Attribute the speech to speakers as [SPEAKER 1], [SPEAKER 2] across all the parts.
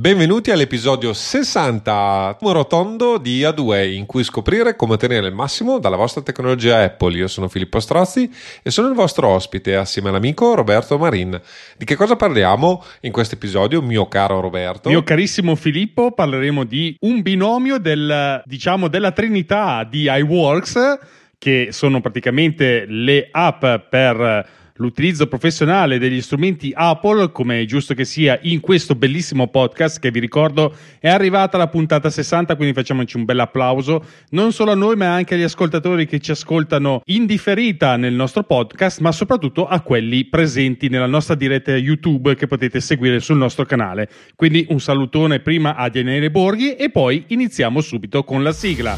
[SPEAKER 1] Benvenuti all'episodio 60 numero tondo di A2 in cui scoprire come ottenere il massimo dalla vostra tecnologia Apple. Io sono Filippo Strozzi e sono il vostro ospite assieme all'amico Roberto Marin. Di che cosa parliamo in questo episodio, mio caro Roberto?
[SPEAKER 2] Mio carissimo Filippo, parleremo di un binomio del, diciamo, della trinità di iWorks che sono praticamente le app per l'utilizzo professionale degli strumenti Apple, come è giusto che sia in questo bellissimo podcast che vi ricordo è arrivata la puntata 60, quindi facciamoci un bel applauso, non solo a noi ma anche agli ascoltatori che ci ascoltano in differita nel nostro podcast, ma soprattutto a quelli presenti nella nostra diretta YouTube che potete seguire sul nostro canale. Quindi un salutone prima a Daniele Borghi e poi iniziamo subito con la sigla.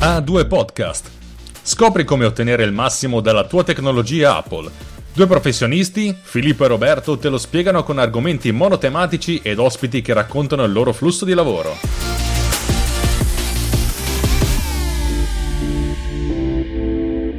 [SPEAKER 3] A2 Podcast Scopri come ottenere il massimo dalla tua tecnologia Apple. Due professionisti, Filippo e Roberto, te lo spiegano con argomenti monotematici ed ospiti che raccontano il loro flusso di lavoro.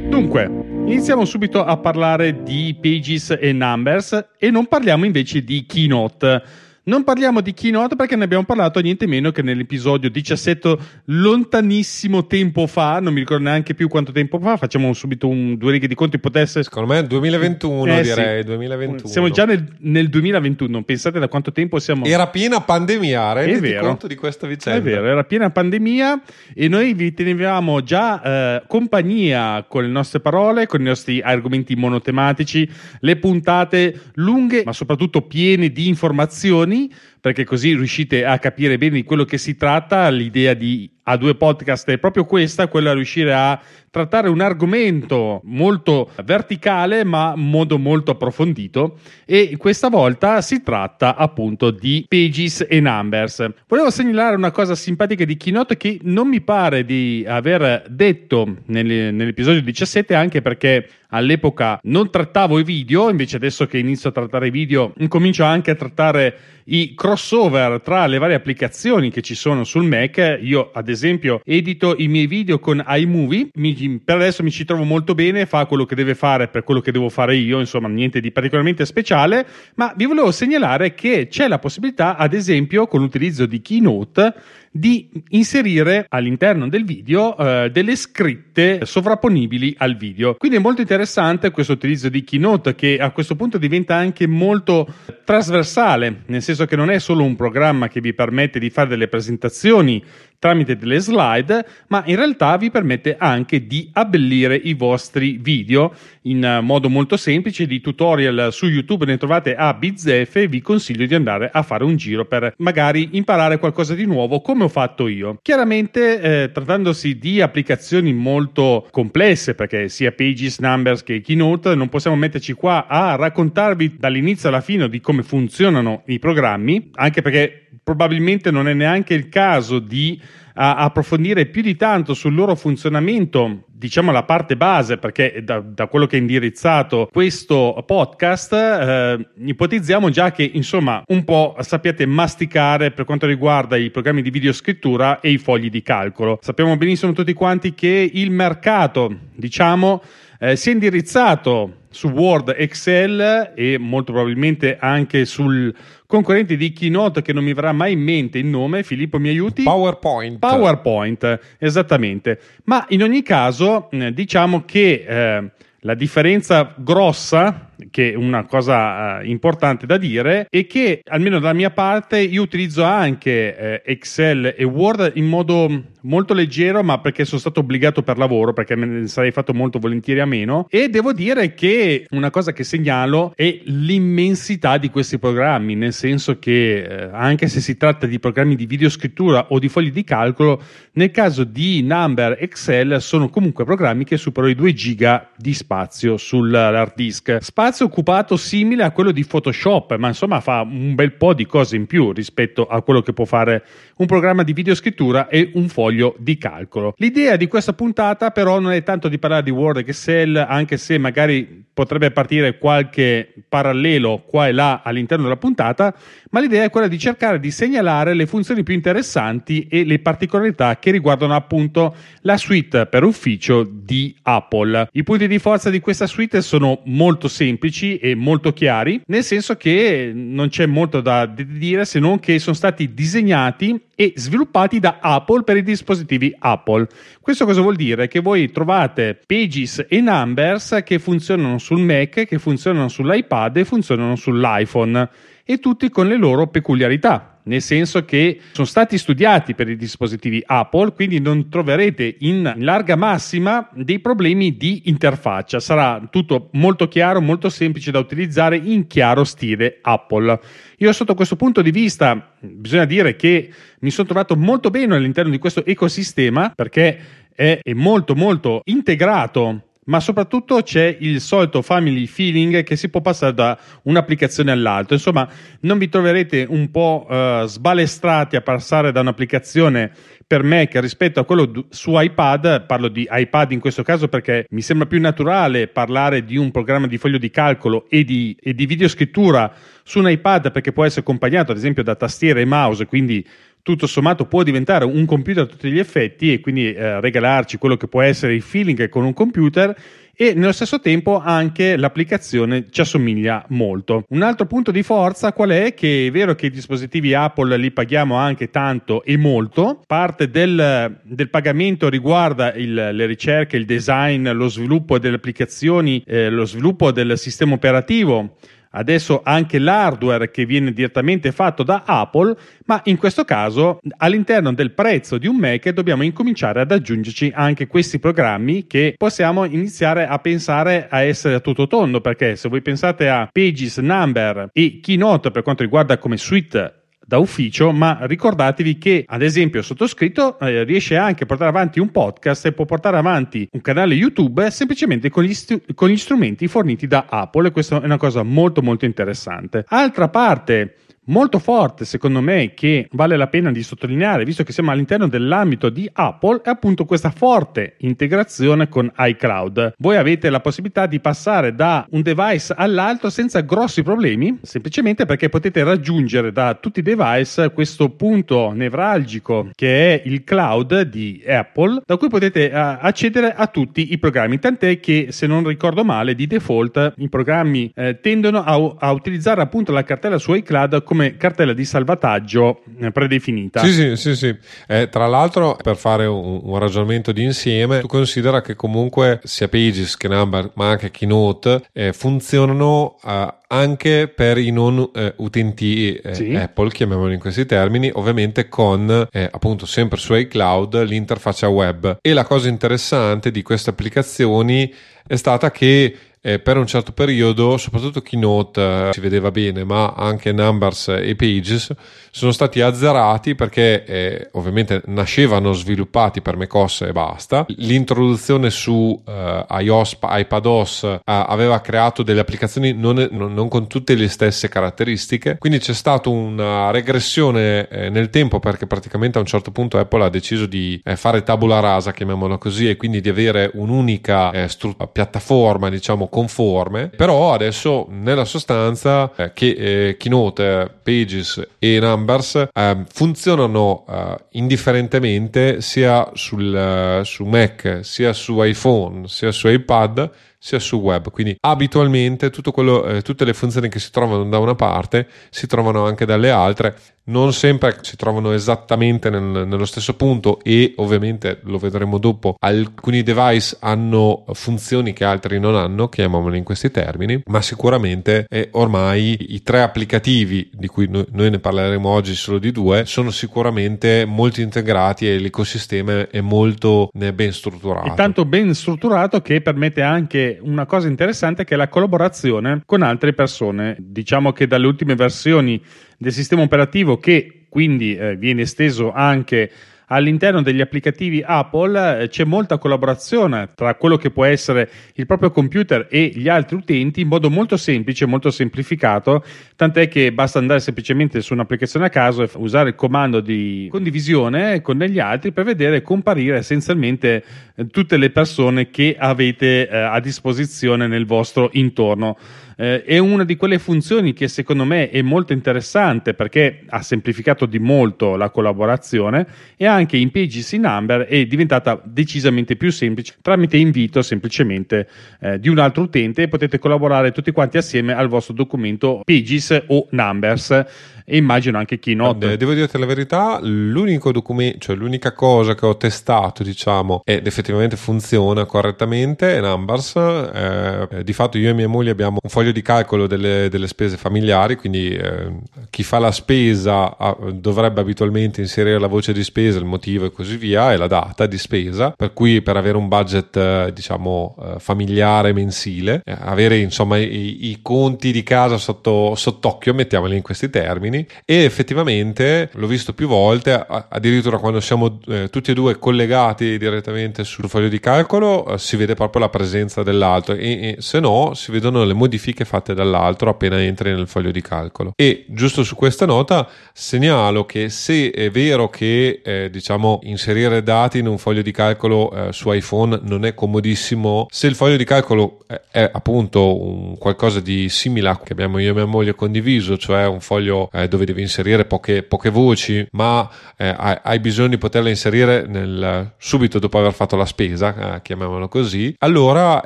[SPEAKER 2] Dunque, iniziamo subito a parlare di Pages e Numbers e non parliamo invece di Keynote non parliamo di keynote perché ne abbiamo parlato niente meno che nell'episodio 17 lontanissimo tempo fa, non mi ricordo neanche più quanto tempo fa, facciamo subito un, due righe di conto ipotesse.
[SPEAKER 1] Secondo me 2021 eh, direi, sì. 2021.
[SPEAKER 2] Siamo già nel, nel, 2021, pensate da quanto tempo siamo...
[SPEAKER 1] Era piena pandemia, renditi conto di questa vicenda.
[SPEAKER 2] È vero, era piena pandemia e noi vi tenevamo già eh, compagnia con le nostre parole, con i nostri argomenti monotematici, le puntate lunghe ma soprattutto piene di informazioni money perché così riuscite a capire bene di quello che si tratta. L'idea di A2 Podcast è proprio questa, quella di riuscire a trattare un argomento molto verticale ma in modo molto approfondito e questa volta si tratta appunto di pages e numbers. Volevo segnalare una cosa simpatica di Keynote che non mi pare di aver detto nell'episodio 17 anche perché all'epoca non trattavo i video, invece adesso che inizio a trattare i video incomincio anche a trattare i crossover tra le varie applicazioni che ci sono sul Mac. Io ad esempio edito i miei video con iMovie, mi per adesso mi ci trovo molto bene, fa quello che deve fare per quello che devo fare io, insomma niente di particolarmente speciale, ma vi volevo segnalare che c'è la possibilità, ad esempio, con l'utilizzo di Keynote, di inserire all'interno del video eh, delle scritte sovrapponibili al video. Quindi è molto interessante questo utilizzo di Keynote che a questo punto diventa anche molto trasversale, nel senso che non è solo un programma che vi permette di fare delle presentazioni tramite delle slide, ma in realtà vi permette anche di abbellire i vostri video in modo molto semplice. Di tutorial su YouTube ne trovate a bizzeffe vi consiglio di andare a fare un giro per magari imparare qualcosa di nuovo come ho fatto io. Chiaramente eh, trattandosi di applicazioni molto complesse perché sia Pages, Numbers che Keynote non possiamo metterci qua a raccontarvi dall'inizio alla fine di come funzionano i programmi, anche perché probabilmente non è neanche il caso di a approfondire più di tanto sul loro funzionamento, diciamo la parte base, perché da, da quello che è indirizzato questo podcast, eh, ipotizziamo già che insomma un po' sappiate masticare per quanto riguarda i programmi di videoscrittura e i fogli di calcolo. Sappiamo benissimo tutti quanti che il mercato, diciamo, eh, si è indirizzato su Word, Excel e molto probabilmente anche sul concorrente di Keynote che non mi verrà mai in mente il nome, Filippo mi aiuti?
[SPEAKER 1] PowerPoint.
[SPEAKER 2] PowerPoint, esattamente. Ma in ogni caso eh, diciamo che eh, la differenza grossa che una cosa uh, importante da dire, è che almeno dalla mia parte io utilizzo anche eh, Excel e Word in modo molto leggero, ma perché sono stato obbligato per lavoro, perché me ne sarei fatto molto volentieri a meno. E devo dire che una cosa che segnalo è l'immensità di questi programmi, nel senso che eh, anche se si tratta di programmi di videoscrittura o di fogli di calcolo, nel caso di Number Excel sono comunque programmi che superano i 2 giga di spazio sull'hard disk. Spazio spazio occupato simile a quello di Photoshop, ma insomma fa un bel po' di cose in più rispetto a quello che può fare un programma di videoscrittura e un foglio di calcolo. L'idea di questa puntata però non è tanto di parlare di Word e Excel, anche se magari potrebbe partire qualche parallelo qua e là all'interno della puntata, ma l'idea è quella di cercare di segnalare le funzioni più interessanti e le particolarità che riguardano appunto la suite per ufficio di Apple. I punti di forza di questa suite sono molto semplici semplici e molto chiari, nel senso che non c'è molto da dire se non che sono stati disegnati e sviluppati da Apple per i dispositivi Apple. Questo cosa vuol dire? Che voi trovate Pages e Numbers che funzionano sul Mac, che funzionano sull'iPad e funzionano sull'iPhone e tutti con le loro peculiarità nel senso che sono stati studiati per i dispositivi Apple, quindi non troverete in larga massima dei problemi di interfaccia. Sarà tutto molto chiaro, molto semplice da utilizzare in chiaro stile Apple. Io sotto questo punto di vista bisogna dire che mi sono trovato molto bene all'interno di questo ecosistema perché è molto molto integrato ma soprattutto c'è il solito family feeling che si può passare da un'applicazione all'altra. Insomma, non vi troverete un po' uh, sbalestrati a passare da un'applicazione per Mac rispetto a quello su iPad. Parlo di iPad in questo caso perché mi sembra più naturale parlare di un programma di foglio di calcolo e di, e di videoscrittura su un iPad perché può essere accompagnato ad esempio da tastiera e mouse, quindi tutto sommato può diventare un computer a tutti gli effetti e quindi eh, regalarci quello che può essere il feeling con un computer e nello stesso tempo anche l'applicazione ci assomiglia molto. Un altro punto di forza qual è? Che è vero che i dispositivi Apple li paghiamo anche tanto e molto, parte del, del pagamento riguarda il, le ricerche, il design, lo sviluppo delle applicazioni, eh, lo sviluppo del sistema operativo adesso anche l'hardware che viene direttamente fatto da Apple, ma in questo caso all'interno del prezzo di un Mac dobbiamo incominciare ad aggiungerci anche questi programmi che possiamo iniziare a pensare a essere a tutto tondo, perché se voi pensate a Pages, Number e Keynote per quanto riguarda come suite da ufficio, ma ricordatevi che ad esempio il sottoscritto eh, riesce anche a portare avanti un podcast e può portare avanti un canale YouTube semplicemente con gli, stu- con gli strumenti forniti da Apple e questa è una cosa molto molto interessante. Altra parte molto forte secondo me che vale la pena di sottolineare visto che siamo all'interno dell'ambito di Apple è appunto questa forte integrazione con iCloud. Voi avete la possibilità di passare da un device all'altro senza grossi problemi semplicemente perché potete raggiungere da tutti i device questo punto nevralgico che è il cloud di Apple da cui potete uh, accedere a tutti i programmi. Tant'è che se non ricordo male di default i programmi eh, tendono a, a utilizzare appunto la cartella su iCloud come cartella di salvataggio eh, predefinita.
[SPEAKER 1] Sì, sì, sì. sì. Eh, tra l'altro, per fare un, un, ragionamento di insieme, tu considera che comunque sia Pages che Number, ma anche Keynote, eh, funzionano eh, anche per i non eh, utenti eh, sì. Apple, chiamiamolo in questi termini, ovviamente con appunto sempre su iCloud l'interfaccia web. E la cosa interessante di queste applicazioni è stata che eh, per un certo periodo, soprattutto Keynote eh, si vedeva bene, ma anche Numbers e Pages sono stati azzerati perché eh, ovviamente nascevano sviluppati per macOS e basta. L'introduzione su eh, iOS, iPadOS eh, aveva creato delle applicazioni non, non, con tutte le stesse caratteristiche, quindi c'è stata una regressione eh, nel tempo perché praticamente a un certo punto Apple ha deciso di fare tabula rasa, chiamiamola così, e quindi di avere un'unica stru- piattaforma, diciamo, conforme, però adesso nella sostanza eh, che eh, Keynote, Pages e Numbers eh, funzionano eh, indifferentemente sia sul, eh, su Mac, sia su iPhone, sia su iPad sia sul web. Quindi abitualmente quello, eh, tutte le funzioni che si trovano da una parte si trovano anche dalle altre non sempre si trovano esattamente nel, nello stesso punto e ovviamente lo vedremo dopo alcuni device hanno funzioni che altri non hanno chiamiamoli in questi termini ma sicuramente eh, ormai i tre applicativi di cui noi, noi, ne parleremo oggi solo di due sono sicuramente molto integrati e l'ecosistema è molto ben strutturato
[SPEAKER 2] e tanto ben strutturato che permette anche una cosa interessante che è la collaborazione con altre persone. Diciamo che dalle ultime versioni del sistema operativo che quindi eh, viene esteso anche all'interno degli applicativi Apple eh, c'è molta collaborazione tra quello che può essere il proprio computer e gli altri utenti in modo molto semplice, molto semplificato, tant'è che basta andare semplicemente su un'applicazione a caso e usare il comando di condivisione con gli altri per vedere comparire essenzialmente eh, tutte le persone che avete eh, a disposizione nel vostro intorno. Eh, è una di quelle funzioni che secondo me è molto interessante perché ha semplificato di molto la collaborazione e anche in Pages in Number è diventata decisamente più semplice tramite invito semplicemente eh, di un altro utente e potete collaborare tutti quanti assieme al vostro documento Pages o Numbers e immagino anche Keynote.
[SPEAKER 1] Devo dirti la verità, l'unico documento, cioè l'unica cosa che ho testato, diciamo, ed effettivamente funziona correttamente è Numbers. Eh, di fatto io e mia moglie abbiamo un foglio di calcolo delle, delle spese familiari, quindi eh, chi fa la spesa ah, dovrebbe abitualmente inserire la voce di spesa, il motivo e così via, e la data di spesa, per cui per avere un budget, eh, diciamo, eh, familiare mensile, eh, avere insomma i, i, conti di casa sotto, sott'occhio, mettiamoli in questi termini anni e effettivamente l'ho visto più volte, addirittura quando siamo eh, tutti e due collegati direttamente sul foglio di calcolo eh, si vede proprio la presenza dell'altro e, e, se no si vedono le modifiche fatte dall'altro appena entri nel foglio di calcolo. E giusto su questa nota segnalo che se è vero che eh, diciamo inserire dati in un foglio di calcolo eh, su iPhone non è comodissimo, se il foglio di calcolo è, è appunto un qualcosa di simile a che abbiamo io e mia moglie condiviso, cioè un foglio eh, dove devi inserire poche, poche voci, ma eh, hai, bisogno di poterle inserire nel, subito dopo aver fatto la spesa, eh, chiamiamolo così, allora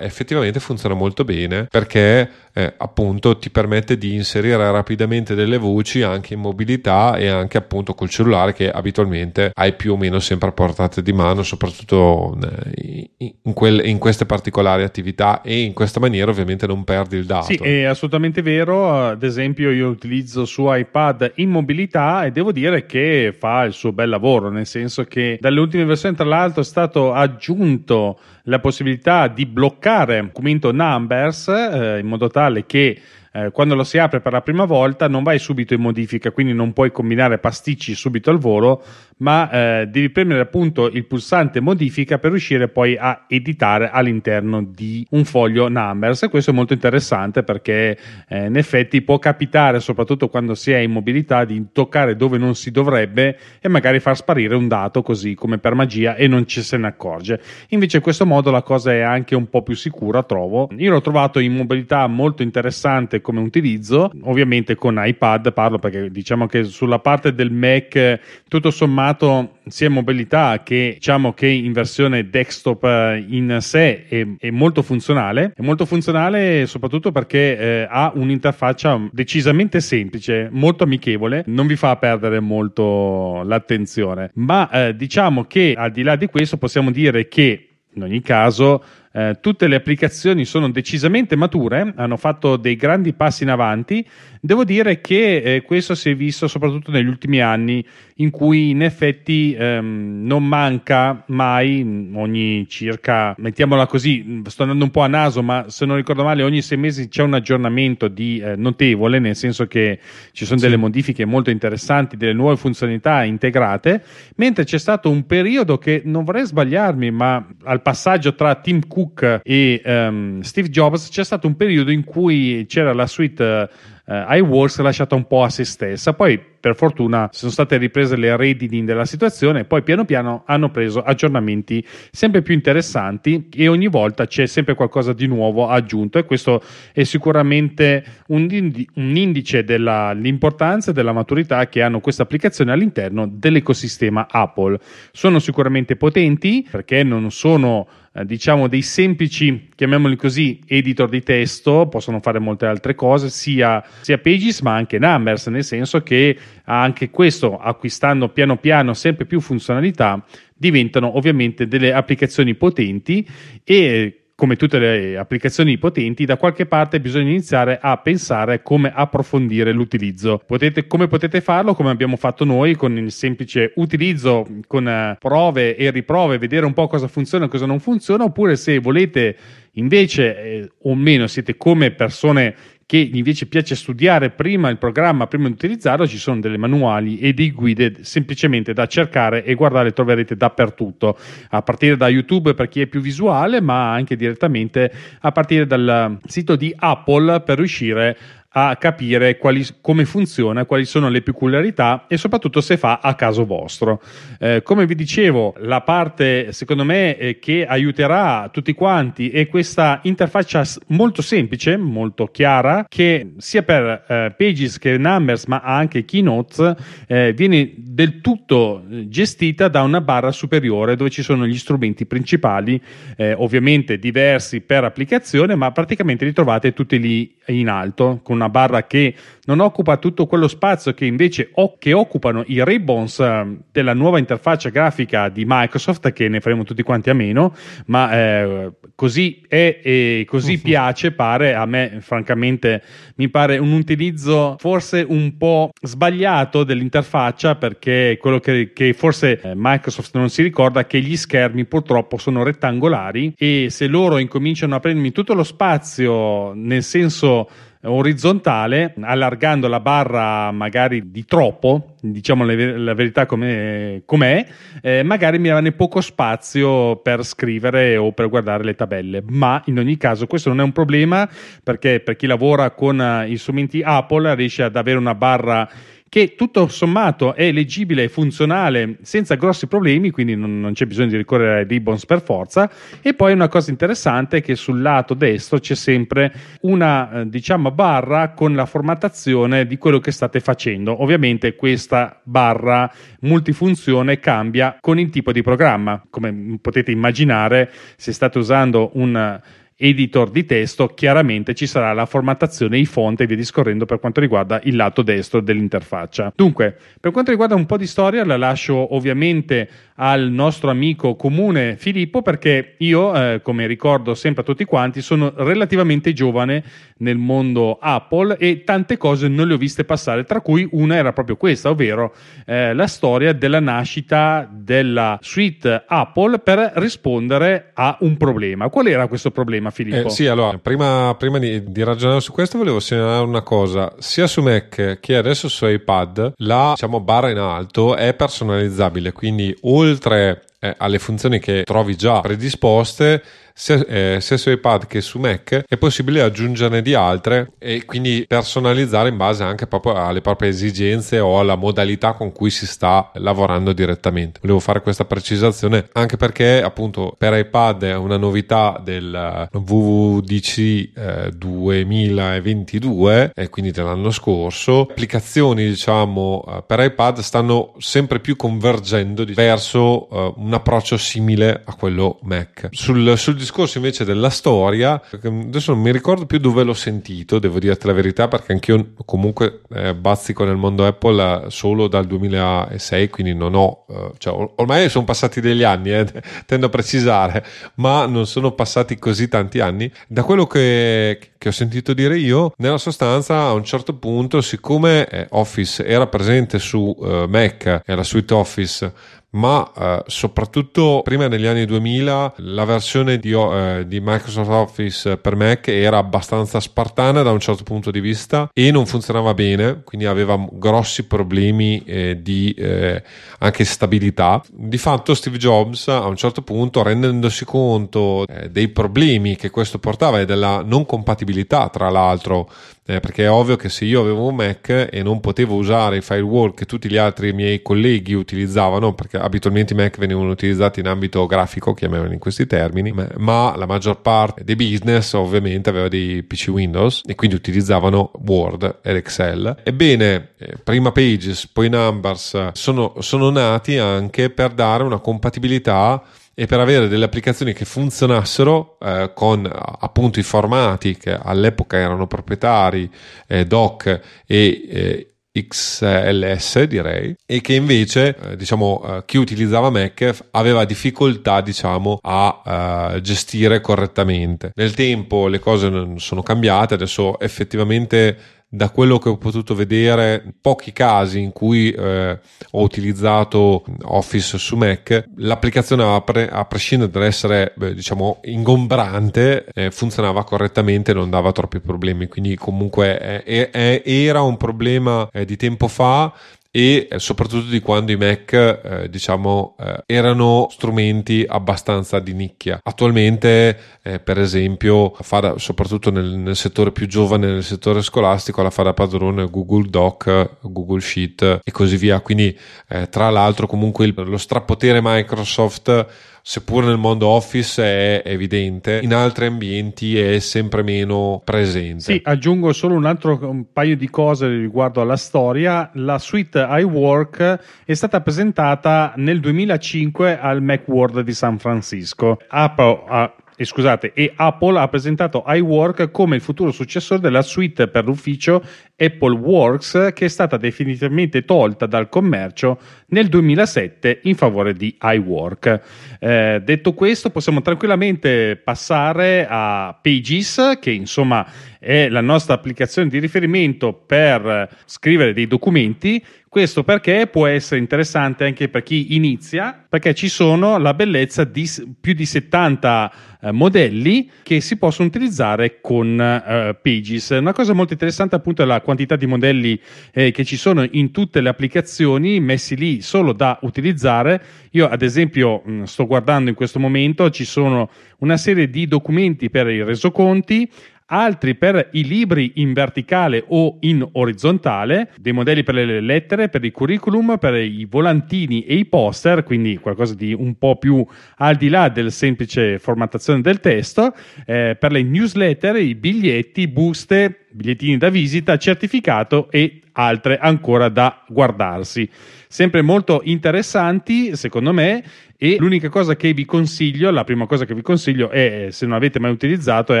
[SPEAKER 1] effettivamente funziona molto bene perché eh, appunto ti permette di inserire rapidamente delle voci anche in mobilità e anche appunto col cellulare che abitualmente hai più o meno sempre a portata di mano, soprattutto eh, in, quel, in queste particolari attività e in questa maniera ovviamente non perdi il dato.
[SPEAKER 2] Sì, è assolutamente vero, ad esempio io utilizzo su iPad in mobilità e devo dire che fa il suo bel lavoro, nel senso che dalle ultime versioni tra l'altro è stato aggiunto la possibilità di bloccare documento numbers eh, in modo tale che eh, quando lo si apre per la prima volta non vai subito in modifica, quindi non puoi combinare pasticci subito al volo, ma eh, devi premere appunto il pulsante modifica per riuscire poi a editare all'interno di un foglio numbers. E questo è molto interessante perché eh, in effetti può capitare soprattutto quando si è in mobilità di toccare dove non si dovrebbe e magari far sparire un dato così come per magia e non ci se ne accorge. Invece in questo modo la cosa è anche un po' più sicura trovo. Io l'ho trovato in mobilità molto interessante come utilizzo ovviamente con iPad parlo perché diciamo che sulla parte del Mac tutto sommato formato sia mobilità che diciamo che in versione desktop eh, in sé è, è molto funzionale è molto funzionale soprattutto perché eh, ha un'interfaccia decisamente semplice molto amichevole non vi fa perdere molto l'attenzione ma eh, diciamo che al di là di questo possiamo dire che in ogni caso eh, tutte le applicazioni sono decisamente mature, hanno fatto dei grandi passi in avanti. Devo dire che eh, questo si è visto soprattutto negli ultimi anni, in cui in effetti ehm, non manca mai, ogni circa, mettiamola così, sto andando un po' a naso, ma se non ricordo male, ogni sei mesi c'è un aggiornamento di eh, notevole, nel senso che ci sono sì. delle modifiche molto interessanti, delle nuove funzionalità integrate, mentre c'è stato un periodo che non vorrei sbagliarmi, ma al passaggio tra Tim Cook e um, Steve Jobs c'è stato un periodo in cui c'era la suite uh, iWorks lasciata un po' a se stessa. Poi per fortuna sono state riprese le redini della situazione e poi piano piano hanno preso aggiornamenti sempre più interessanti e ogni volta c'è sempre qualcosa di nuovo aggiunto e questo è sicuramente un, un indice dell'importanza e della maturità che hanno queste applicazioni all'interno dell'ecosistema Apple. Sono sicuramente potenti perché non sono eh, diciamo dei semplici, chiamiamoli così, editor di testo, possono fare molte altre cose, sia, sia Pages ma anche Numbers, nel senso che anche questo, acquistando piano piano sempre più funzionalità, diventano ovviamente delle applicazioni potenti e come tutte le applicazioni potenti, da qualche parte bisogna iniziare a pensare come approfondire l'utilizzo. Potete, come potete farlo? Come abbiamo fatto noi con il semplice utilizzo, con eh, prove e riprove, vedere un po' cosa funziona e cosa non funziona, oppure se volete invece, eh, o meno siete come persone che invece piace studiare prima il programma, prima di utilizzarlo, ci sono delle manuali e dei guide semplicemente da cercare e guardare, troverete dappertutto, a partire da YouTube per chi è più visuale, ma anche direttamente a partire dal sito di Apple per riuscire a capire quali, come funziona, quali sono le peculiarità e soprattutto se fa a caso vostro. Eh, come vi dicevo, la parte secondo me eh, che aiuterà tutti quanti è questa interfaccia molto semplice, molto chiara, che sia per eh, Pages che Numbers, ma anche Keynote, eh, viene del tutto eh, gestita da una barra superiore dove ci sono gli strumenti principali, eh, ovviamente diversi per applicazione, ma praticamente li trovate tutti lì in alto, con una barra che non occupa tutto quello spazio che invece o- che occupano i ribbons eh, della nuova interfaccia grafica di Microsoft, che ne faremo tutti quanti a meno, ma eh, così è e così uh-huh. piace, pare a me francamente mi pare un utilizzo forse un po' sbagliato dell'interfaccia perché quello che, che forse eh, Microsoft non si ricorda è che gli schermi purtroppo sono rettangolari e se loro incominciano a prendermi tutto lo spazio nel senso orizzontale, allargando la barra magari di troppo, diciamo la, verità com'è, com'è eh, magari mi rimane poco spazio per scrivere o per guardare le tabelle, ma in ogni caso questo non è un problema perché per chi lavora con uh, strumenti Apple riesce ad avere una barra che tutto sommato è leggibile e funzionale senza grossi problemi, quindi non, non, c'è bisogno di ricorrere ai ribbons per forza. E poi una cosa interessante è che sul lato destro c'è sempre una eh, diciamo barra con la formattazione di quello che state facendo. Ovviamente questa barra multifunzione cambia con il tipo di programma. Come potete immaginare, se state usando un editor di testo, chiaramente ci sarà la formattazione, i font e via discorrendo per quanto riguarda il lato destro dell'interfaccia. Dunque, per quanto riguarda un po' di storia, la lascio ovviamente al nostro amico comune Filippo perché io, eh, come ricordo sempre a tutti quanti, sono relativamente giovane nel mondo Apple e tante cose non le ho viste passare, tra cui una era proprio questa, ovvero eh, la storia della nascita della suite Apple per rispondere a un problema. Qual era questo problema, Filippo?
[SPEAKER 1] Eh, sì, allora, prima, prima di, di, ragionare su questo volevo segnalare una cosa, sia su Mac che adesso su iPad, la diciamo, barra in alto è personalizzabile, quindi oltre eh, alle funzioni che trovi già predisposte sia, eh, sia, su iPad che su Mac è possibile aggiungerne di altre e quindi personalizzare in base anche proprio alle proprie esigenze o alla modalità con cui si sta lavorando direttamente. Volevo fare questa precisazione anche perché appunto per iPad è una novità del WWDC eh, 2022 e quindi dell'anno scorso. Applicazioni diciamo eh, per iPad stanno sempre più convergendo verso uh, un approccio simile a quello Mac. Sul, sul discorso invece della storia, adesso non mi ricordo più dove l'ho sentito, devo dirti la verità, perché anch'io comunque eh, bazzico nel mondo Apple eh, solo dal 2006, quindi non ho, eh, cioè, ormai sono passati degli anni, eh, tendo a precisare, ma non sono passati così tanti anni. Da quello che, che ho sentito dire io, nella sostanza a un certo punto, siccome eh, Office era presente su eh, Mac, era suite Office, ma eh, soprattutto prima negli anni 2000 la versione di, eh, di, Microsoft Office per Mac era abbastanza spartana da un certo punto di vista e non funzionava bene, quindi aveva grossi problemi eh, di eh, anche stabilità. Di fatto Steve Jobs a un certo punto rendendosi conto eh, dei problemi che questo portava e della non compatibilità tra l'altro eh, perché è ovvio che se io avevo un Mac e non potevo usare i firewall che tutti gli altri miei colleghi utilizzavano, perché abitualmente i Mac venivano utilizzati in ambito grafico, chiamiamoli in questi termini, ma la maggior parte dei business ovviamente aveva dei PC Windows e quindi utilizzavano Word ed Excel. Ebbene, eh, prima Pages, poi Numbers sono, sono nati anche per dare una compatibilità e per avere delle applicazioni che funzionassero eh, con appunto i formati che all'epoca erano proprietari eh, doc e eh, XLS direi e che invece eh, diciamo eh, chi utilizzava Mac aveva difficoltà diciamo a uh, gestire correttamente. Nel tempo le cose sono cambiate adesso effettivamente da quello che ho potuto vedere, pochi casi in cui eh, ho utilizzato Office su Mac, l'applicazione a, a prescindere dall'essere diciamo ingombrante, eh, funzionava correttamente, non dava troppi problemi. Quindi, comunque, eh, era un problema eh, di tempo fa e eh, soprattutto di quando i Mac eh, diciamo eh, erano strumenti abbastanza di nicchia. Attualmente eh, per esempio fa soprattutto nel, nel, settore più giovane nel settore scolastico la fa da padrone Google Doc Google Sheet e così via. Quindi eh, tra l'altro comunque il, lo strapotere Microsoft seppur nel mondo Office è evidente, in altri ambienti è sempre meno presente.
[SPEAKER 2] Sì, aggiungo solo un altro un paio di cose riguardo alla storia. La suite iWork è stata presentata nel 2005 al Macworld di San Francisco. Apple ha e scusate, e Apple ha presentato iWork come il futuro successore della suite per l'ufficio Apple Works che è stata definitivamente tolta dal commercio nel 2007 in favore di iWork. Eh, detto questo, possiamo tranquillamente passare a Pages, che insomma è la nostra applicazione di riferimento per scrivere dei documenti. Questo perché può essere interessante anche per chi inizia, perché ci sono la bellezza di più di 70 eh, modelli che si possono utilizzare con eh, Pages. Una cosa molto interessante appunto è la quantità di modelli eh, che ci sono in tutte le applicazioni messi lì solo da utilizzare. Io ad esempio mh, sto guardando in questo momento, ci sono una serie di documenti per i resoconti, altri per i libri in verticale o in orizzontale, dei modelli per le lettere, per i curriculum, per i volantini e i poster, quindi qualcosa di un po' più al di là del semplice formattazione del testo, eh, per le newsletter, i biglietti, buste, bigliettini da visita, certificato e altre ancora da guardarsi. Sempre molto interessanti, secondo me, e l'unica cosa che vi consiglio, la prima cosa che vi consiglio è, se non avete mai utilizzato, è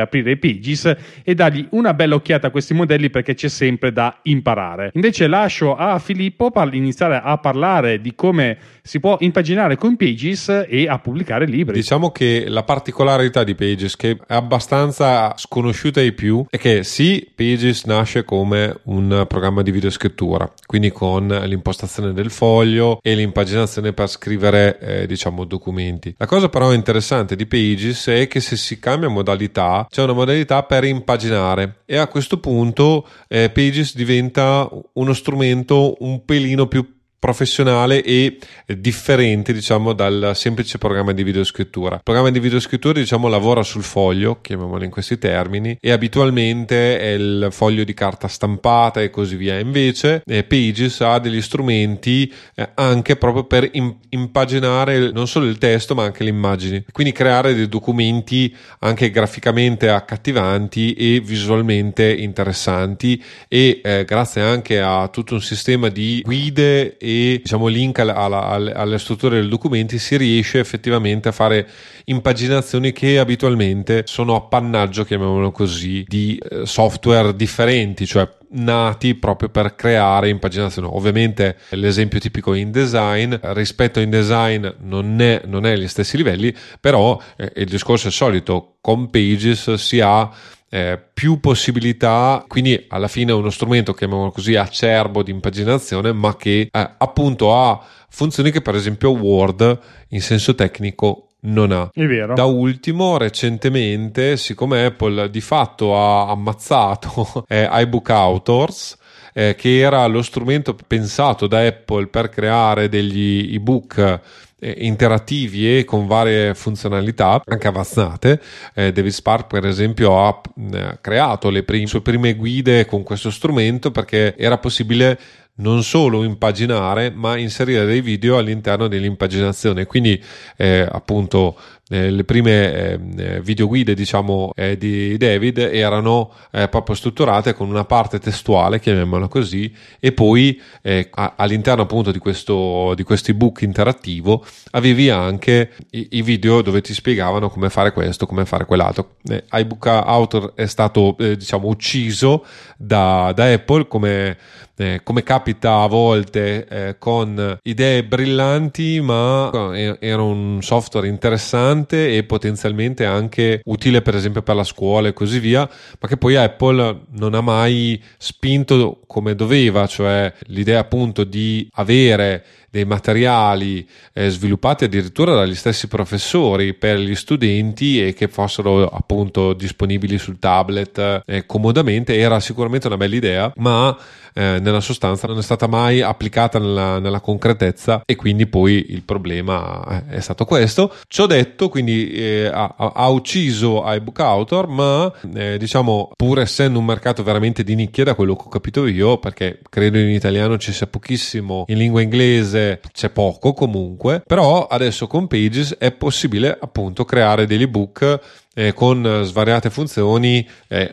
[SPEAKER 2] aprire i Pages e dargli una bella occhiata a questi modelli perché c'è sempre da imparare. Invece lascio a Filippo per iniziare a parlare di come si può impaginare con Pages e a pubblicare libri.
[SPEAKER 1] Diciamo che la particolarità di Pages, che è abbastanza sconosciuta ai più, è che sì, Pages nasce come un programma di videoscrittura, quindi con l'impostazione del foglio e l'impaginazione per scrivere, eh, diciamo, diciamo documenti. La cosa però interessante di Pages è che se si cambia modalità c'è una modalità per impaginare e a questo punto eh, Pages diventa uno strumento un pelino più professionale e differente diciamo dal semplice programma di videoscrittura. Il programma di videoscrittura diciamo lavora sul foglio chiamiamolo in questi termini e abitualmente è il foglio di carta stampata e così via. Invece eh, Pages ha degli strumenti eh, anche proprio per im- impaginare non solo il testo ma anche le immagini. Quindi creare dei documenti anche graficamente accattivanti e visualmente interessanti e eh, grazie anche a tutto un sistema di guide e diciamo link alla, alla, alle strutture dei documenti si riesce effettivamente a fare impaginazioni che abitualmente sono appannaggio, chiamiamolo così, di eh, software differenti, cioè nati proprio per creare impaginazioni. Ovviamente l'esempio tipico è InDesign, rispetto a InDesign non è, non è agli stessi livelli, però eh, il discorso è solito, con Pages si ha eh, più possibilità, quindi alla fine è uno strumento, chiamiamolo così, acerbo di impaginazione, ma che eh, appunto ha funzioni che per esempio Word in senso tecnico non ha.
[SPEAKER 2] È vero.
[SPEAKER 1] Da ultimo, recentemente, siccome Apple di fatto ha ammazzato eh, iBook Authors, eh, che era lo strumento pensato da Apple per creare degli ebook eh, interattivi e con varie funzionalità anche avanzate. Eh, David Spark, per esempio, ha eh, creato le prime, sue prime guide con questo strumento perché era possibile non solo impaginare ma inserire dei video all'interno dell'impaginazione quindi eh, appunto eh, le prime ehm, eh, videoguide diciamo eh, di David erano eh, proprio strutturate con una parte testuale chiamiamola così e poi eh, a, all'interno appunto di questo di questo ebook interattivo avevi anche i, i, video dove ti spiegavano come fare questo come fare quell'altro. iBook Author è stato diciamo ucciso da, da Apple come eh, come capita a volte eh, con idee brillanti, ma era un software interessante e potenzialmente anche utile per esempio per la scuola e così via, ma che poi Apple non ha mai spinto come doveva, cioè l'idea appunto di avere dei materiali eh, sviluppati addirittura dagli stessi professori per gli studenti e che fossero appunto disponibili sul tablet eh, comodamente era sicuramente una bella idea ma eh, nella sostanza non è stata mai applicata nella, nella, concretezza e quindi poi il problema eh, è stato questo. Ciò detto, quindi eh, ha, ha, ucciso iBook Author, ma eh, diciamo pur essendo un mercato veramente di nicchia da quello che ho capito io, perché credo in italiano ci sia pochissimo, in lingua inglese c'è poco comunque, però adesso con Pages è possibile appunto creare degli ebook eh, con svariate funzioni eh,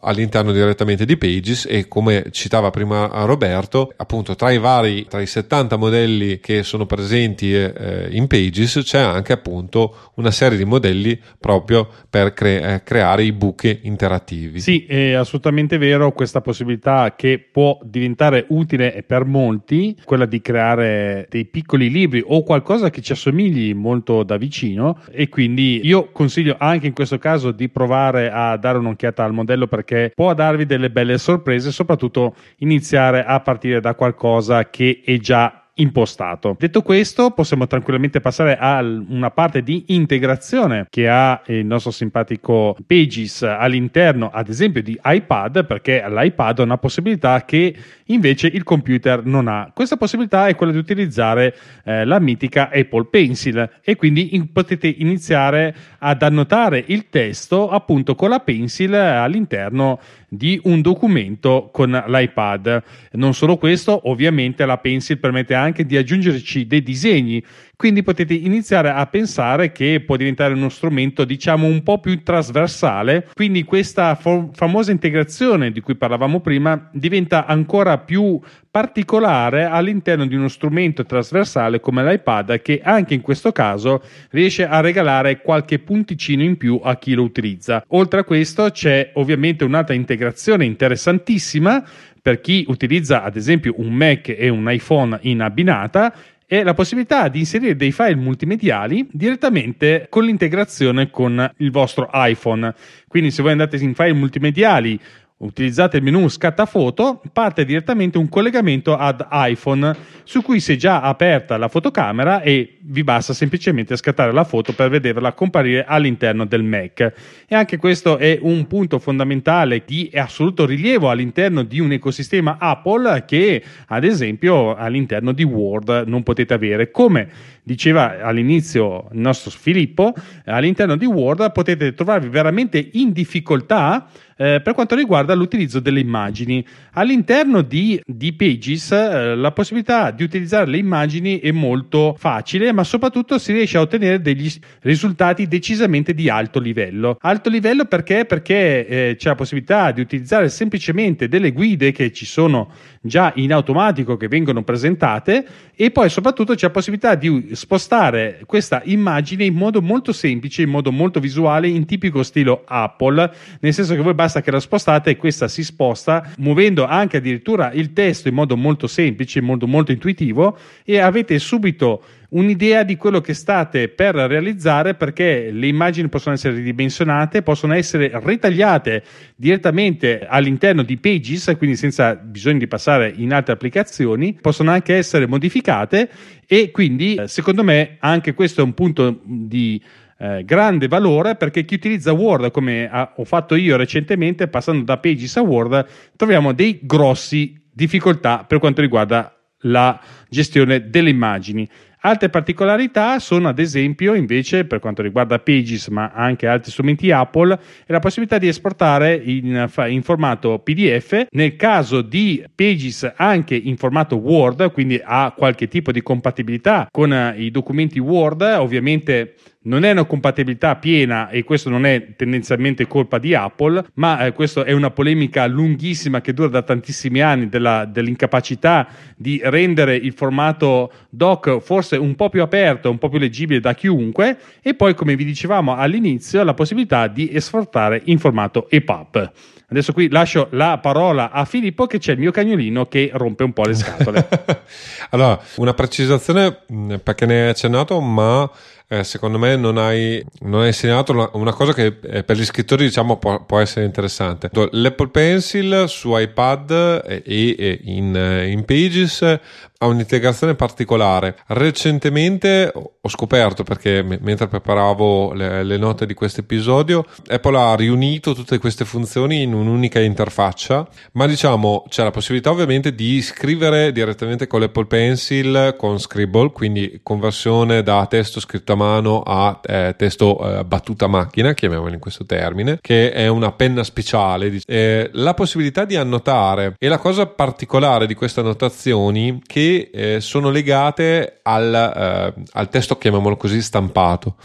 [SPEAKER 1] all'interno direttamente di Pages e come citava prima Roberto, appunto tra i vari, tra i 70 modelli che sono presenti eh, in Pages c'è anche appunto una serie di modelli proprio per cre- eh, creare i buchi interattivi.
[SPEAKER 2] Sì, è assolutamente vero questa possibilità che può diventare utile per molti, quella di creare dei piccoli libri o qualcosa che ci assomigli molto da vicino e quindi io consiglio anche in questo questo caso di provare a dare un'occhiata al modello perché può darvi delle belle sorprese, soprattutto iniziare a partire da qualcosa che è già impostato. Detto questo, possiamo tranquillamente passare a una parte di integrazione che ha il nostro simpatico Pages all'interno, ad esempio, di iPad, perché l'iPad ha una possibilità che invece il computer non ha. Questa possibilità è quella di utilizzare eh, la mitica Apple Pencil e quindi in, potete iniziare ad annotare il testo appunto con la Pencil all'interno di un documento con l'iPad. Non solo questo, ovviamente la Pencil permette anche di aggiungerci dei disegni, quindi potete iniziare a pensare che può diventare uno strumento diciamo un po' più trasversale, quindi questa fo- famosa integrazione di cui parlavamo prima diventa ancora più particolare all'interno di uno strumento trasversale come l'iPad che anche in questo caso riesce a regalare qualche punticino in più a chi lo utilizza. Oltre a questo c'è ovviamente un'altra integrazione interessantissima per chi utilizza ad esempio un Mac e un iPhone in abbinata è la possibilità di inserire dei file multimediali direttamente con l'integrazione con il vostro iPhone. Quindi se voi andate in file multimediali utilizzate il menu scatta foto, parte direttamente un collegamento ad iPhone su cui si è già aperta la fotocamera e vi basta semplicemente scattare la foto per vederla comparire all'interno del Mac. E anche questo è un punto fondamentale di assoluto rilievo all'interno di un ecosistema Apple che ad esempio all'interno di Word non potete avere. Come diceva all'inizio il nostro Filippo, all'interno di Word potete trovarvi veramente in difficoltà eh, per quanto riguarda l'utilizzo delle immagini. All'interno di, di Pages eh, la possibilità di utilizzare le immagini è molto facile, ma soprattutto si riesce a ottenere degli risultati decisamente di alto livello. Alto livello perché? Perché eh, c'è la possibilità di utilizzare semplicemente delle guide che ci sono già in automatico che vengono presentate e poi soprattutto c'è la possibilità di spostare questa immagine in modo molto semplice, in modo molto visuale, in tipico stile Apple, nel senso che voi basta che la spostate e questa si sposta muovendo anche addirittura il testo in modo molto semplice, in modo molto intuitivo e avete subito un'idea di quello che state per realizzare perché le immagini possono essere ridimensionate, possono essere ritagliate direttamente all'interno di Pages, quindi senza bisogno di passare in altre applicazioni, possono anche essere modificate e quindi secondo me anche questo è un punto di eh, grande valore perché chi utilizza Word come ha, ho fatto io recentemente passando da Pages a Word troviamo dei grossi difficoltà per quanto riguarda la gestione delle immagini Altre particolarità sono ad esempio invece per quanto riguarda Pages ma anche altri strumenti Apple la possibilità di esportare in, in, formato PDF, nel caso di Pages anche in formato Word, quindi ha qualche tipo di compatibilità con eh, i documenti Word, ovviamente non è una compatibilità piena e questo non è tendenzialmente colpa di Apple, ma eh, questa è una polemica lunghissima che dura da tantissimi anni della, dell'incapacità di rendere il formato doc forse un po' più aperto, un po' più leggibile da chiunque e poi come vi dicevamo all'inizio la possibilità di esportare in formato EPUB. Adesso qui lascio la parola a Filippo che c'è il mio cagnolino che rompe un po' le scatole.
[SPEAKER 1] allora, una precisazione perché ne hai accennato, ma eh, secondo me non hai, non hai segnalato una, una, cosa che eh, per gli scrittori diciamo può, può, essere interessante. L'Apple Pencil su iPad e, e in, eh, in Pages ha un'integrazione particolare. Recentemente ho scoperto, perché m- mentre preparavo le, le note di questo episodio, Apple ha riunito tutte queste funzioni in un'unica interfaccia, ma diciamo c'è la possibilità ovviamente di scrivere direttamente con l'Apple Pencil con Scribble, quindi conversione da testo scritto a mano a eh, testo eh, battuta a macchina, chiamiamolo in questo termine, che è una penna speciale. Eh, la possibilità di annotare e la cosa particolare di queste annotazioni che eh, sono legate al, eh, al, testo, chiamiamolo così, stampato.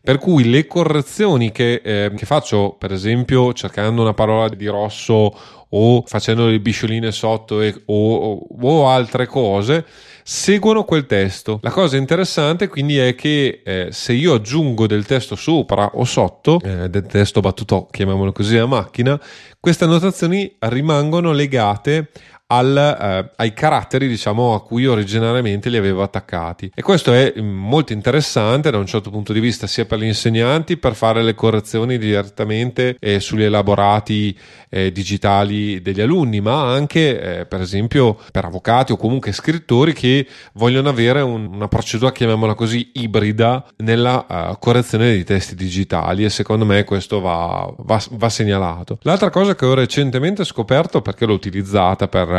[SPEAKER 1] Per cui le correzioni che, eh, che faccio, per esempio, cercando una parola di rosso o facendo le biscioline sotto e, o, o, altre cose, seguono quel testo. La cosa interessante quindi è che eh, se io aggiungo del testo sopra o sotto, eh, del testo battuto, chiamiamolo così, a macchina, queste annotazioni rimangono legate al, eh, ai caratteri diciamo a cui originariamente li avevo attaccati. E questo è mm, molto interessante da un certo punto di vista sia per gli insegnanti per fare le correzioni direttamente eh, sugli elaborati eh, digitali degli alunni ma anche eh, per esempio per avvocati o comunque scrittori che vogliono avere un, una procedura chiamiamola così ibrida nella uh, correzione dei testi digitali. E secondo me questo va, va, va segnalato. L'altra cosa che ho recentemente scoperto perché l'ho utilizzata per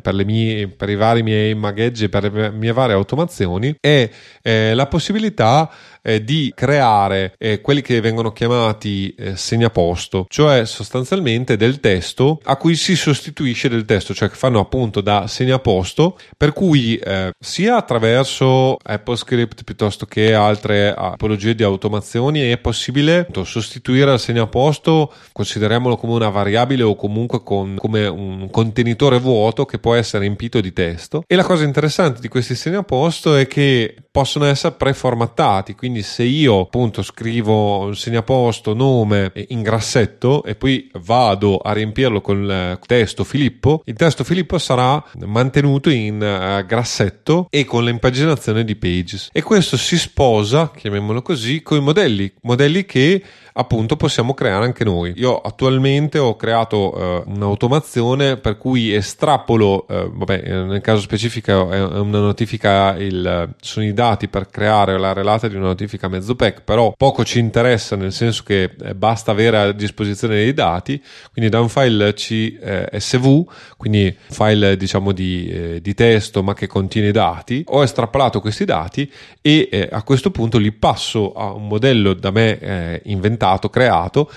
[SPEAKER 1] per, mie, per, i vari miei magheggi, per le mie varie automazioni, è eh, la possibilità eh, di creare eh, quelli che vengono chiamati eh, segnaposto, cioè sostanzialmente del testo a cui si sostituisce del testo, cioè che fanno appunto da segnaposto, per cui eh, sia attraverso AppleScript piuttosto che altre apologie di automazioni è possibile sostituire il segnaposto, consideriamolo come una variabile o comunque con, come un contenitore vuoto che può essere riempito di testo. E la cosa interessante di questi segnaposto è che possono essere preformattati, quindi se io appunto scrivo segnaposto, nome in grassetto e poi vado a riempirlo con il testo Filippo, il testo Filippo sarà mantenuto in uh, grassetto e con l'impaginazione di Pages. E questo si sposa, chiamiamolo così, con i modelli, modelli che appunto possiamo creare anche noi. Io attualmente ho creato eh, un'automazione per cui estrapolo, eh, vabbè, eh, nel caso specifico è una notifica, il, sono i dati per creare la relata di una notifica mezzo pack, però poco ci interessa nel senso che eh, basta avere a disposizione dei dati, quindi da un file CSV, quindi file diciamo di, eh, di testo ma che contiene dati, ho estrapolato questi dati e eh, a questo punto li passo a un modello da me inventato inventato, creato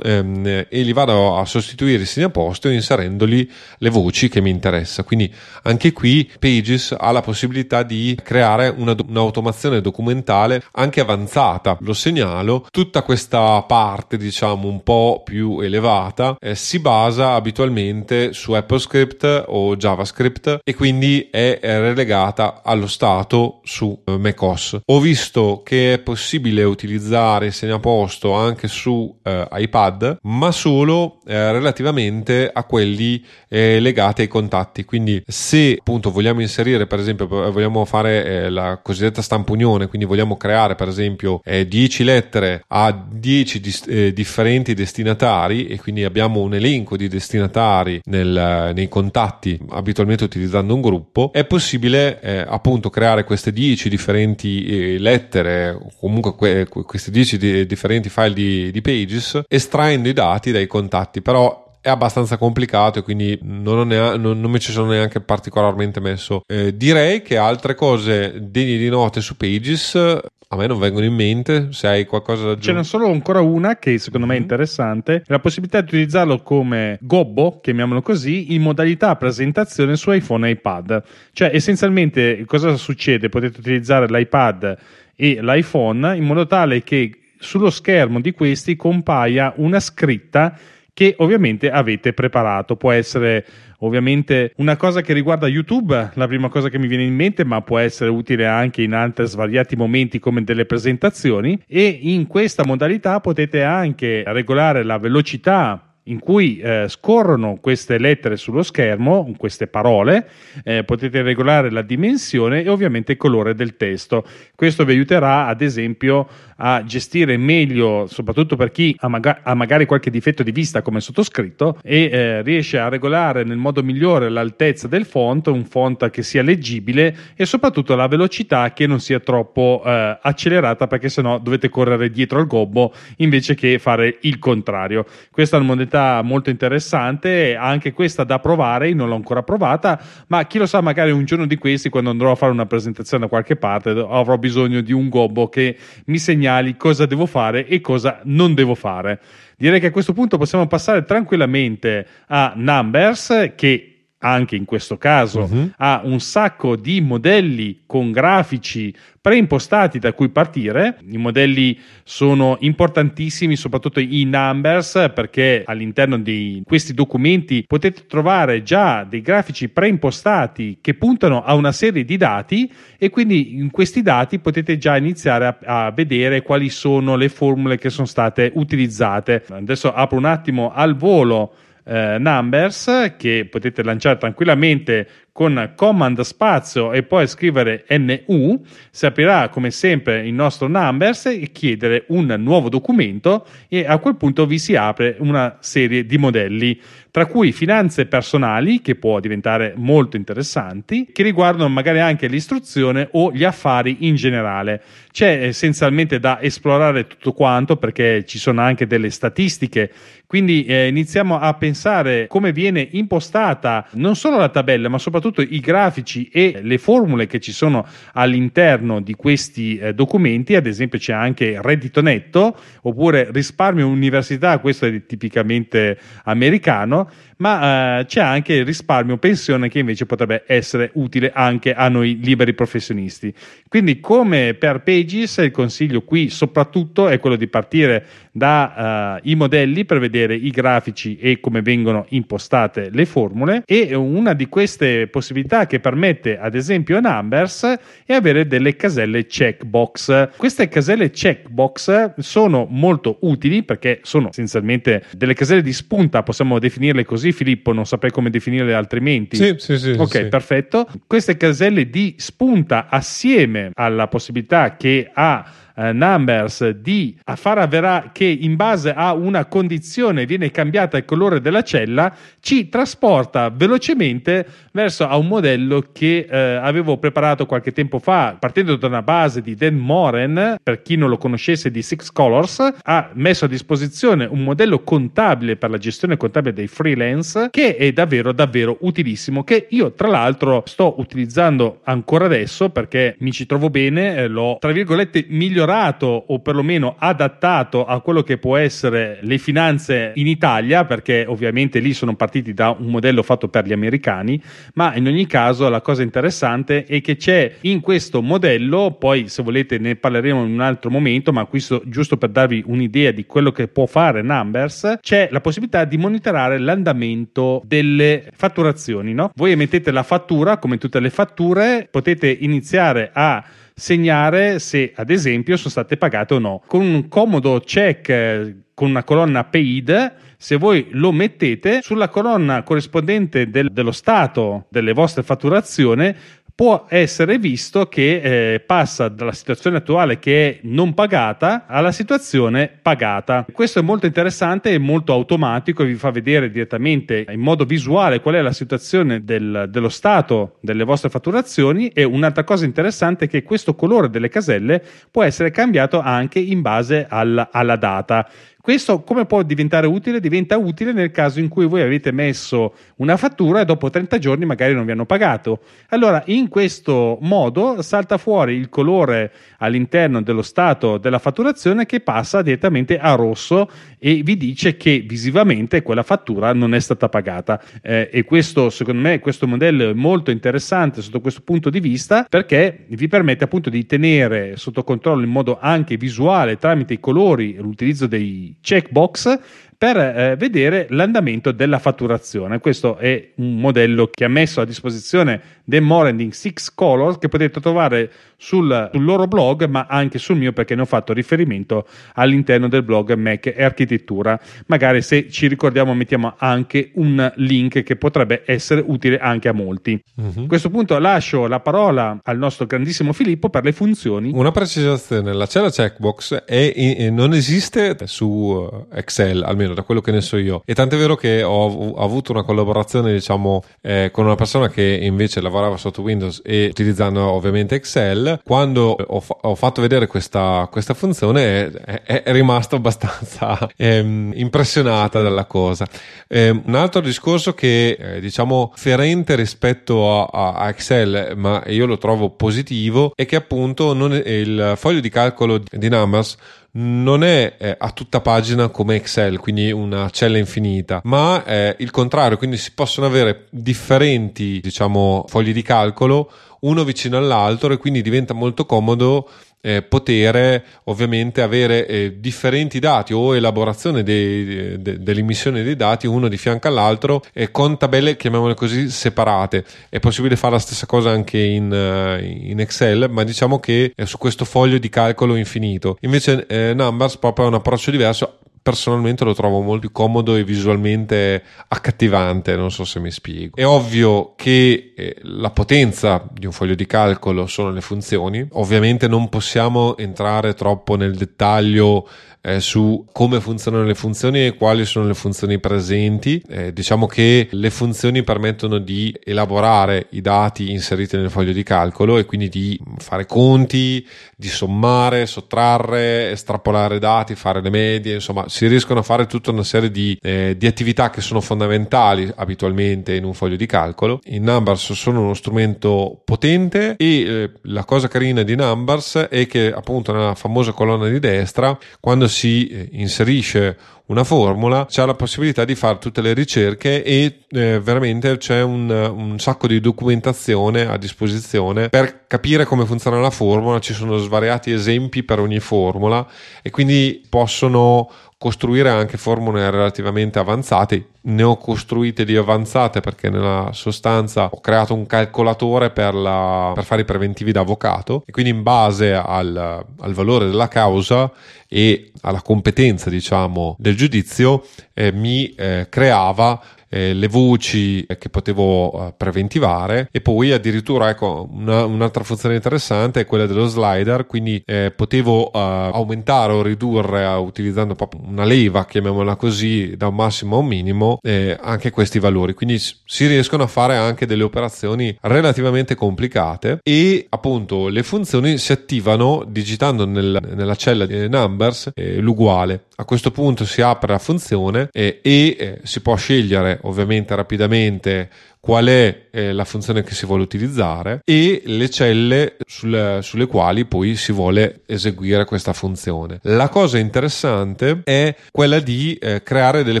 [SPEAKER 1] ehm, e li vado a sostituire i segnaposto inserendoli le voci che mi interessa. Quindi anche qui Pages ha la possibilità di creare una, un'automazione documentale anche avanzata. Lo segnalo, tutta questa parte diciamo un po' più elevata eh, si basa abitualmente su AppleScript o JavaScript e quindi è relegata allo stato su eh, macOS. Ho visto che è possibile utilizzare il segnaposto anche anche su eh, iPad, ma solo eh, relativamente a quelli eh, legati ai contatti. Quindi, se appunto vogliamo inserire, per esempio, vogliamo fare eh, la cosiddetta stampa unione, quindi vogliamo creare, per esempio, 10 eh, lettere a 10 dis- eh, differenti destinatari, e quindi abbiamo un elenco di destinatari nel, nei contatti, abitualmente utilizzando un gruppo, è possibile appunto creare queste 10 differenti lettere, comunque que- questi 10 di- differenti file di di, Pages estraendo i dati dai contatti, però è abbastanza complicato e quindi non, ne- non, non mi ci sono neanche particolarmente messo. Eh, direi che altre cose degne di note su Pages a me non vengono in mente. Se hai qualcosa da aggiungere,
[SPEAKER 2] ce n'è solo ancora una che secondo me è mhm. interessante: la possibilità di utilizzarlo come gobbo, chiamiamolo così, in modalità presentazione su iPhone e iPad. Cioè, essenzialmente, cosa succede? Potete utilizzare l'iPad e l'iPhone in modo tale che sullo schermo di questi compaia una scritta che ovviamente avete preparato. Può essere ovviamente una cosa che riguarda YouTube, la prima cosa che mi viene in mente, ma può essere utile anche in altri svariati momenti come delle presentazioni e in questa modalità potete anche regolare la velocità in cui eh, scorrono queste lettere sullo schermo, queste parole, eh, potete regolare la dimensione e ovviamente il colore del testo. Questo vi aiuterà ad esempio a gestire meglio, soprattutto per chi ha, maga- ha magari qualche difetto di vista come sottoscritto e eh, riesce a regolare nel modo migliore l'altezza del font, un font che sia leggibile e soprattutto la velocità che non sia troppo eh, accelerata perché sennò dovete correre dietro al gobbo invece che fare il contrario. Questa è una modalità molto interessante, anche questa da provare, io non l'ho ancora provata, ma chi lo sa magari un giorno di questi quando andrò a fare una presentazione da qualche parte avrò bisogno di un gobbo che mi segnali cosa devo fare e cosa non devo fare. Direi che a questo punto possiamo passare tranquillamente a Numbers che anche in questo caso uh-huh. ha un sacco di modelli con grafici preimpostati da cui partire. I modelli sono importantissimi, soprattutto i numbers, perché all'interno di questi documenti potete trovare già dei grafici preimpostati che puntano a una serie di dati e quindi in questi dati potete già iniziare a, a vedere quali sono le formule che sono state utilizzate. Adesso apro un attimo al volo eh, Numbers che potete lanciare tranquillamente con command spazio e poi scrivere NU, si aprirà come sempre il nostro Numbers e chiedere un nuovo documento e a quel punto vi si apre una serie di modelli tra cui finanze personali che può diventare molto interessanti che riguardano magari anche l'istruzione o gli affari in generale. C'è essenzialmente da esplorare tutto quanto perché ci sono anche delle statistiche, quindi eh, iniziamo a pensare come viene impostata non solo la tabella ma soprattutto i grafici e le formule che ci sono all'interno di questi eh, documenti, ad esempio c'è anche reddito netto oppure risparmio università, questo è tipicamente americano, ma eh, c'è anche il risparmio pensione che invece potrebbe essere utile anche a noi liberi professionisti. Quindi come per Pages il consiglio qui soprattutto è quello di partire dai uh, modelli per vedere i grafici e come vengono impostate le formule e una di queste possibilità che permette ad esempio Numbers è avere delle caselle checkbox. Queste caselle checkbox sono molto utili perché sono essenzialmente delle caselle di spunta, possiamo definirle così Filippo, non saprei come definirle altrimenti.
[SPEAKER 1] Sì, sì, sì.
[SPEAKER 2] Ok,
[SPEAKER 1] sì.
[SPEAKER 2] perfetto. Queste caselle di spunta assieme alla possibilità che ha eh, numbers di far avverare che in base a una condizione viene cambiata il colore della cella ci trasporta velocemente verso a un modello che eh, avevo preparato qualche tempo fa partendo da una base di Dan Moren per chi non lo conoscesse di Six Colors ha messo a disposizione un modello contabile per la gestione contabile dei freelance che è davvero davvero utilissimo che io tra l'altro sto utilizzando ancora adesso perché mi ci trovo bene eh, l'ho tra virgolette migliorato migliorato o perlomeno adattato a quello che può essere le finanze in Italia, perché ovviamente lì sono partiti da un modello fatto per gli americani, ma in ogni caso la cosa interessante è che c'è in questo modello, poi se volete ne parleremo in un altro momento, ma questo giusto per darvi un'idea di quello che può fare Numbers, c'è la possibilità di monitorare l'andamento delle fatturazioni. No? Voi emettete la fattura, come tutte le fatture, potete iniziare a segnare se ad esempio sono state pagate o no. Con un comodo check eh, con una colonna paid, se voi lo mettete sulla colonna corrispondente del, dello stato delle vostre fatturazioni può essere visto che eh, passa dalla situazione attuale che è non pagata alla situazione pagata. Questo è molto interessante e molto automatico e vi fa vedere direttamente in modo visuale qual è la situazione del, dello stato delle vostre fatturazioni e un'altra cosa interessante è che questo colore delle caselle può essere cambiato anche in base alla, alla data. Questo come può diventare utile? Diventa utile nel caso in cui voi avete messo una fattura e dopo 30 giorni magari non vi hanno pagato. Allora, in questo modo salta fuori il colore all'interno dello stato della fatturazione che passa direttamente a rosso e vi dice che visivamente quella fattura non è stata pagata. Eh, e questo, secondo me, questo modello è molto interessante sotto questo punto di vista perché vi permette appunto di tenere sotto controllo in modo anche visuale tramite i colori l'utilizzo dei checkbox per eh, vedere l'andamento della fatturazione. Questo è un modello che ha messo a disposizione The Morending Six Colors che potete trovare sul, sul, loro blog, ma anche sul mio perché ne ho fatto riferimento all'interno del blog Mac e Architettura. Magari se ci ricordiamo mettiamo anche un link che potrebbe essere utile anche a molti. Uh-huh. A questo punto lascio la parola al nostro grandissimo Filippo per le funzioni.
[SPEAKER 1] Una precisazione, la cella checkbox è in, non esiste su eh, Excel, almeno da quello che ne so io. E tant'è vero che ho, avuto una collaborazione, diciamo, eh, con una persona che invece lavorava sotto Windows e utilizzando ovviamente Excel. Quando ho, fa- ho fatto vedere questa, questa funzione è, è, è rimasto abbastanza ehm, impressionata dalla cosa. Eh, un altro discorso che eh, diciamo ferente rispetto a, a, Excel, ma io lo trovo positivo, è che appunto è, il foglio di calcolo di Numbers non è eh, a tutta pagina come Excel, quindi una cella infinita, ma è il contrario, quindi si possono avere differenti, diciamo, fogli di calcolo uno vicino all'altro e quindi diventa molto comodo eh, poter ovviamente avere eh, differenti dati o elaborazione dei, de, dell'emissione dei dati uno di fianco all'altro eh, con tabelle chiamiamole così separate. È possibile fare la stessa cosa anche in, uh, in Excel ma diciamo che è su questo foglio di calcolo infinito. Invece eh, Numbers proprio ha un approccio diverso personalmente lo trovo molto comodo e visualmente accattivante, non so se mi spiego. È ovvio che eh, la potenza di un foglio di calcolo sono le funzioni, ovviamente non possiamo entrare troppo nel dettaglio eh, su come funzionano le funzioni e quali sono le funzioni presenti. Eh, diciamo che le funzioni permettono di elaborare i dati inseriti nel foglio di calcolo e quindi di fare conti, di sommare, sottrarre, estrapolare dati, fare le medie, insomma si riescono a fare tutta una serie di, eh, di attività che sono fondamentali abitualmente in un foglio di calcolo. I Numbers sono uno strumento potente e eh, la cosa carina di Numbers è che appunto nella famosa colonna di destra quando si eh, inserisce una formula c'è la possibilità di fare tutte le ricerche e eh, veramente c'è un, un, sacco di documentazione a disposizione. Per capire come funziona la formula ci sono svariati esempi per ogni formula e quindi possono costruire anche formule relativamente avanzate. Ne ho costruite di avanzate perché nella sostanza ho creato un calcolatore per, la, per fare i preventivi d'avvocato e quindi in base al, al, valore della causa e alla competenza diciamo del giudizio eh, mi eh, creava eh, le voci che potevo eh, preventivare. E poi addirittura ecco una, un'altra funzione interessante è quella dello slider quindi eh, potevo eh, aumentare o ridurre utilizzando proprio una leva chiamiamola così da un massimo a un minimo eh, anche questi valori. Quindi si riescono a fare anche delle operazioni relativamente complicate e appunto le funzioni si attivano digitando nel, nella cella di numbers eh, l'uguale a questo punto si apre la funzione e si può scegliere ovviamente rapidamente qual è eh, la funzione che si vuole utilizzare e le celle sul, sulle quali poi si vuole eseguire questa funzione. La cosa interessante è quella di eh, creare delle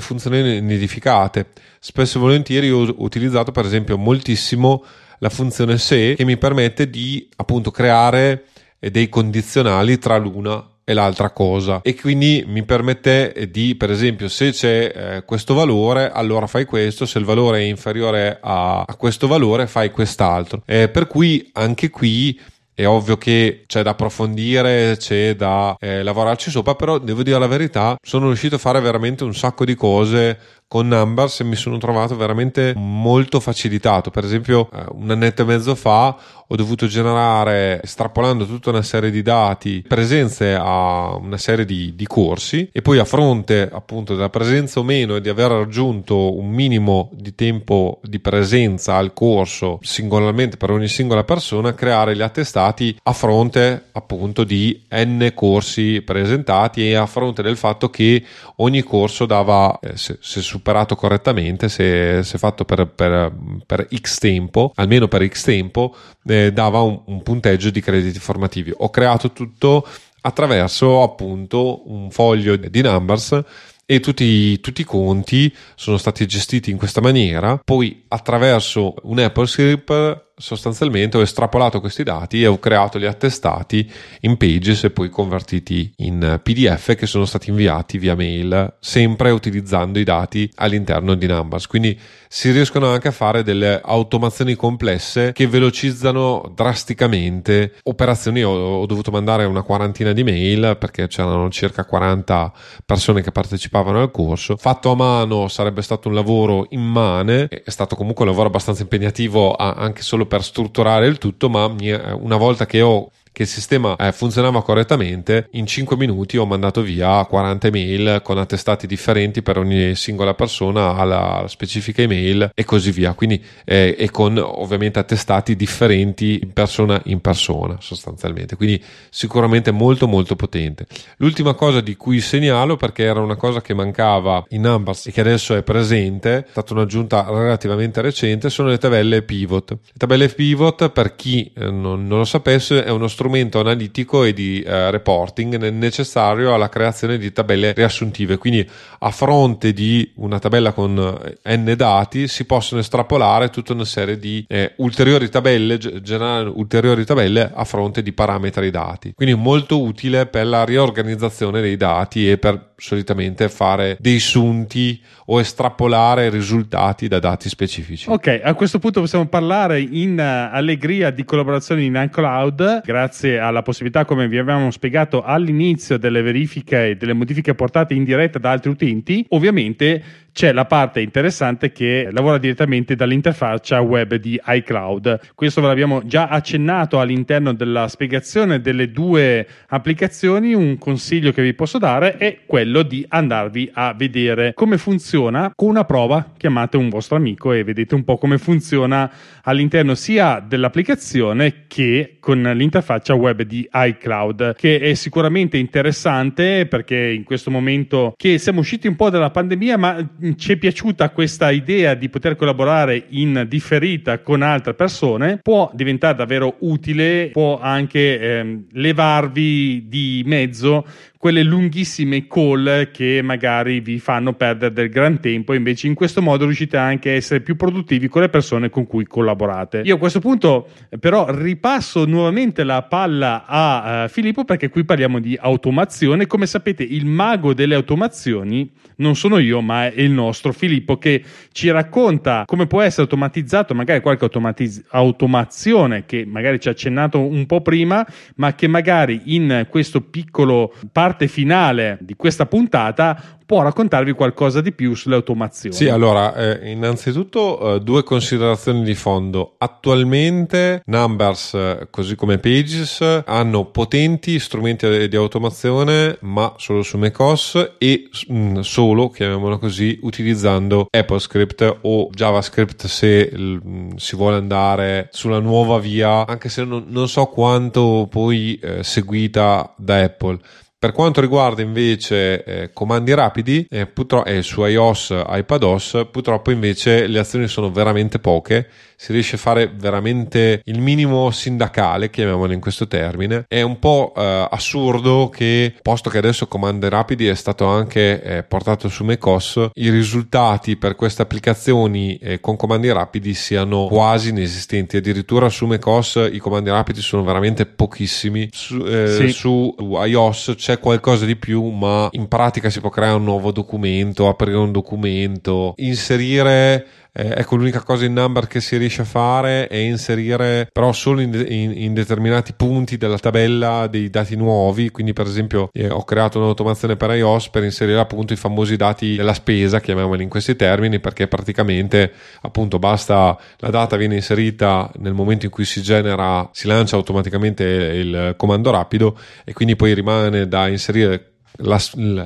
[SPEAKER 1] funzioni nidificate. Spesso e volentieri ho utilizzato per esempio moltissimo la funzione se che mi permette di appunto creare eh, dei condizionali tra l'una e l'altra cosa e quindi mi permette di per esempio se c'è eh, questo valore allora fai questo se il valore è inferiore a, a questo valore fai quest'altro eh, per cui anche qui è ovvio che c'è da approfondire, c'è da eh, lavorarci sopra, però devo dire la verità, sono riuscito a fare veramente un sacco di cose con Numbers e mi sono trovato veramente molto facilitato. Per esempio, eh, un annetto e mezzo fa ho dovuto generare, estrapolando tutta una serie di dati, presenze a una serie di, di corsi e poi a fronte appunto della presenza o meno e di aver raggiunto un minimo di tempo di presenza al corso singolarmente per ogni singola persona, creare gli attestati a fronte appunto di n corsi presentati e a fronte del fatto che ogni corso dava, eh, se, se superato correttamente, se, se fatto per, per, per, X tempo, almeno per X tempo, eh, dava un, un punteggio di crediti formativi. Ho creato tutto attraverso appunto un foglio di numbers e tutti, tutti, i conti sono stati gestiti in questa maniera. Poi attraverso un Apple Script sostanzialmente ho estrapolato questi dati e ho creato gli attestati in pages e poi convertiti in PDF che sono stati inviati via mail, sempre utilizzando i dati all'interno di Numbers. Quindi si riescono anche a fare delle automazioni complesse che velocizzano drasticamente operazioni. Ho, ho dovuto mandare una quarantina di mail perché c'erano circa 40 persone che partecipavano al corso. Fatto a mano sarebbe stato un lavoro immane, è stato comunque un lavoro abbastanza impegnativo anche solo per strutturare il tutto, ma una volta che ho che il sistema eh, funzionava correttamente, in 5 minuti ho mandato via 40 email con attestati differenti per ogni singola persona alla specifica email e così via. Quindi eh, e con ovviamente attestati differenti in persona in persona sostanzialmente. Quindi sicuramente molto molto potente. L'ultima cosa di cui segnalo perché era una cosa che mancava in Numbers e che adesso è presente, è stata un'aggiunta relativamente recente, sono le tabelle pivot. Le tabelle pivot per chi eh, non, non lo sapesse è uno strumento strumento analitico e di eh, reporting necessario alla creazione di tabelle riassuntive. Quindi a fronte di una tabella con eh, n dati si possono estrapolare tutta una serie di eh, ulteriori tabelle, generare ulteriori tabelle a fronte di parametri dati. Quindi molto utile per la riorganizzazione dei dati e per solitamente fare dei sunti o estrapolare risultati da dati specifici.
[SPEAKER 2] Ok, a questo punto possiamo parlare in uh, allegria di collaborazione in iCloud, grazie alla possibilità, come vi avevamo spiegato all'inizio, delle verifiche e delle modifiche portate in diretta da altri utenti. Ovviamente c'è la parte interessante che lavora direttamente dall'interfaccia web di iCloud. Questo ve l'abbiamo già accennato all'interno della spiegazione delle due applicazioni. Un consiglio che vi posso dare è quello di andarvi a vedere come funziona con una prova. Chiamate un vostro amico e vedete un po' come funziona all'interno sia dell'applicazione che con l'interfaccia web di iCloud, che è sicuramente interessante perché in questo momento che siamo usciti un po' dalla pandemia, ma ci è piaciuta questa idea di poter collaborare in differita con altre persone, può diventare davvero utile, può anche ehm, levarvi di mezzo quelle lunghissime call che magari vi fanno perdere del gran tempo invece in questo modo riuscite anche a essere più produttivi con le persone con cui collaborate. Io a questo punto però ripasso nuovamente la palla a uh, Filippo perché qui parliamo di automazione. Come sapete il mago delle automazioni non sono io ma è il nostro Filippo che ci racconta come può essere automatizzato magari qualche automatiz- automazione che magari ci ha accennato un po' prima ma che magari in questo piccolo parte parte finale di questa puntata può raccontarvi qualcosa di più sulle automazioni.
[SPEAKER 1] Sì, allora, eh, innanzitutto eh, due considerazioni di fondo. Attualmente Numbers, eh, così come Pages, hanno potenti strumenti di automazione, ma solo su macOS e mh, mm, solo, chiamiamolo così, utilizzando AppleScript o JavaScript se mh, mm, si vuole andare sulla nuova via, anche se non, non so quanto poi eh, seguita da Apple. Per quanto riguarda invece eh, comandi rapidi, eh, purtroppo, eh, su iOS, iPadOS, purtroppo invece le azioni sono veramente poche si riesce a fare veramente il minimo sindacale, chiamiamolo in questo termine. È un po' eh, assurdo che, posto che adesso Comandi Rapidi è stato anche eh, portato su macOS, i risultati per queste applicazioni eh, con comandi rapidi siano quasi inesistenti. Addirittura su macOS i comandi rapidi sono veramente pochissimi. Su, eh, sì. su iOS c'è qualcosa di più, ma in pratica si può creare un nuovo documento, aprire un documento, inserire eh, ecco l'unica cosa in number che si riesce a fare è inserire però solo in, in, in determinati punti della tabella dei dati nuovi. Quindi per esempio eh, ho creato un'automazione per iOS per inserire appunto i famosi dati della spesa chiamiamoli in questi termini perché praticamente appunto basta la data viene inserita nel momento in cui si genera si lancia automaticamente il comando rapido e quindi poi rimane da inserire la,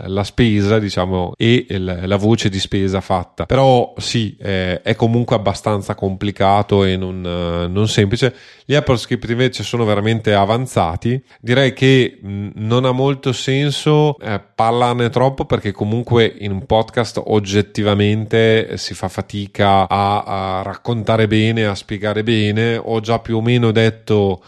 [SPEAKER 1] la, spesa, diciamo, e il, la voce di spesa fatta. Però sì, eh, è comunque abbastanza complicato e non, non, semplice. Gli Apple Script invece sono veramente avanzati. Direi che non ha molto senso eh, parlarne troppo perché comunque in un podcast oggettivamente si fa fatica a, a raccontare bene, a spiegare bene. Ho già più o meno detto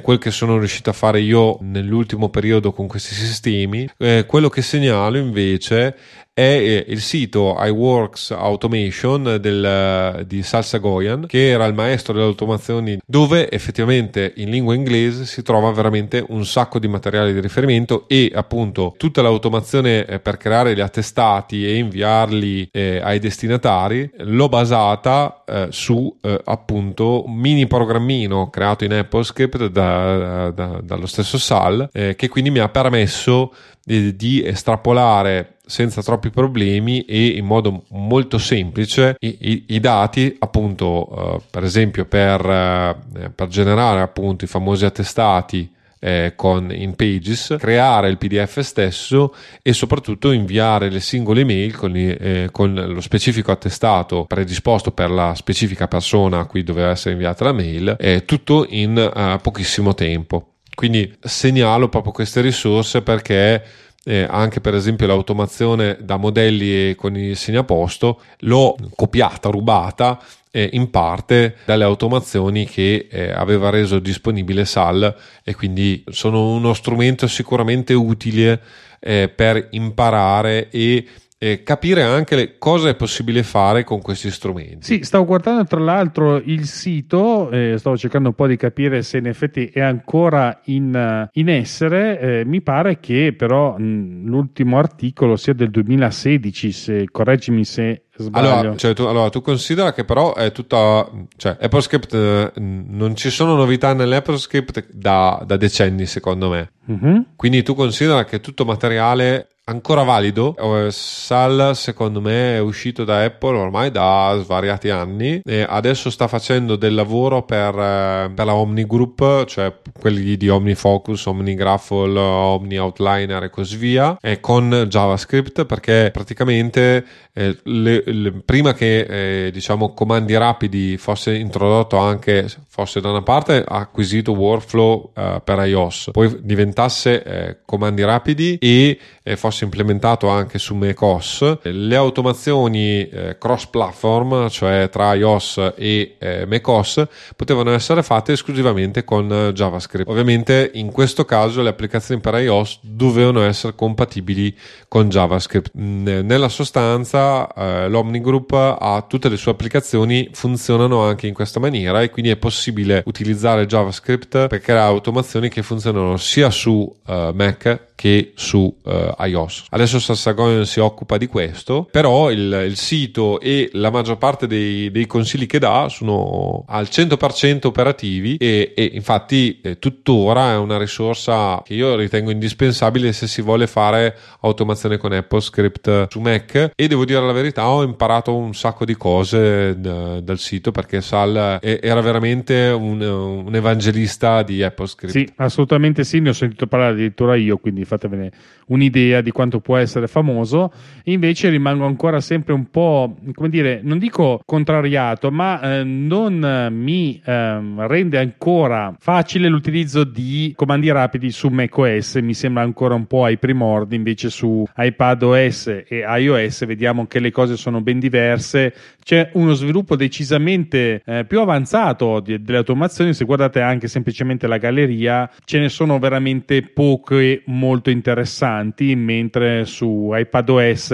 [SPEAKER 1] quel che sono riuscito a fare io nell'ultimo periodo con questi sistemi. Eh, quello che segnalo invece è eh, il sito iWorks Automation del, di Salsa Goyan, che era il maestro delle automazioni, dove effettivamente in lingua inglese si trova veramente un sacco di materiale di riferimento e appunto tutta l'automazione eh, per creare gli attestati e inviarli eh, ai destinatari l'ho basata eh, su eh, appunto un mini programmino creato in AppleScript da, da, dallo stesso Sal eh, che quindi mi ha permesso di, di estrapolare senza troppi problemi e in modo molto semplice i, i, i dati appunto uh, per esempio per, uh, per generare appunto i famosi attestati eh, con in Pages, creare il PDF stesso e soprattutto inviare le singole mail con, eh, con, lo specifico attestato predisposto per la specifica persona a cui doveva essere inviata la mail, eh, tutto in uh, pochissimo tempo. Quindi segnalo proprio queste risorse perché eh, anche per esempio l'automazione da modelli con i segnaposto l'ho copiata, rubata eh, in parte dalle automazioni che eh, aveva reso disponibile SAL e quindi sono uno strumento sicuramente utile eh, per imparare e e capire anche cosa è possibile fare con questi strumenti.
[SPEAKER 2] Sì, stavo guardando tra l'altro il sito, eh, stavo cercando un po' di capire se in effetti è ancora in, in essere, eh, mi pare che però mh, l'ultimo articolo sia del 2016, se correggimi se.
[SPEAKER 1] Allora, cioè, tu, allora, tu, considera che però è tutta. Cioè, AppleScript eh, non ci sono novità nell'AppleScript da, da decenni, secondo me. Mm-hmm. Quindi tu considera che tutto materiale ancora valido. Sal, secondo me, è uscito da Apple ormai da svariati anni e adesso sta facendo del lavoro per, eh, per la Omni Group, cioè quelli di OmniFocus, OmniGraffle, OmniOutliner e così via, e con JavaScript perché praticamente eh, le, le, prima che eh, diciamo comandi rapidi fosse introdotto anche fosse da una parte acquisito workflow eh, per iOS, poi diventasse eh, comandi rapidi e fosse fosse implementato anche su macOS, le automazioni eh, cross-platform, cioè tra iOS e eh, macOS, potevano essere fatte esclusivamente con eh, JavaScript. Ovviamente in questo caso le applicazioni per iOS dovevano essere compatibili con JavaScript. Nella sostanza eh, l'Omnigroup ha tutte le sue applicazioni funzionano anche in questa maniera e quindi è possibile utilizzare JavaScript per creare automazioni che funzionano sia su uh, Mac che su uh, iOS. Adesso Sassagoyan si occupa di questo, però il, il sito e la maggior parte dei, dei, consigli che dà sono al 100% operativi e, e infatti eh, tuttora è una risorsa che io ritengo indispensabile se si vuole fare automazione con AppleScript su Mac e devo dire la verità ho imparato un sacco di cose d- dal sito perché Sal era veramente un, un evangelista di AppleScript.
[SPEAKER 2] Sì, assolutamente sì, ne ho sentito parlare addirittura io, quindi fatevene un'idea di quanto può essere famoso. Invece rimango ancora sempre un po', come dire, non dico contrariato, ma eh, non mi eh, rende ancora facile l'utilizzo di comandi rapidi su macOS. Mi sembra ancora un po' ai primordi, invece su iPadOS e iOS vediamo che le cose sono ben diverse. C'è uno sviluppo decisamente eh, più avanzato di, delle automazioni. Se guardate anche semplicemente la galleria, ce ne sono veramente poche molto interessanti, mentre su iPadOS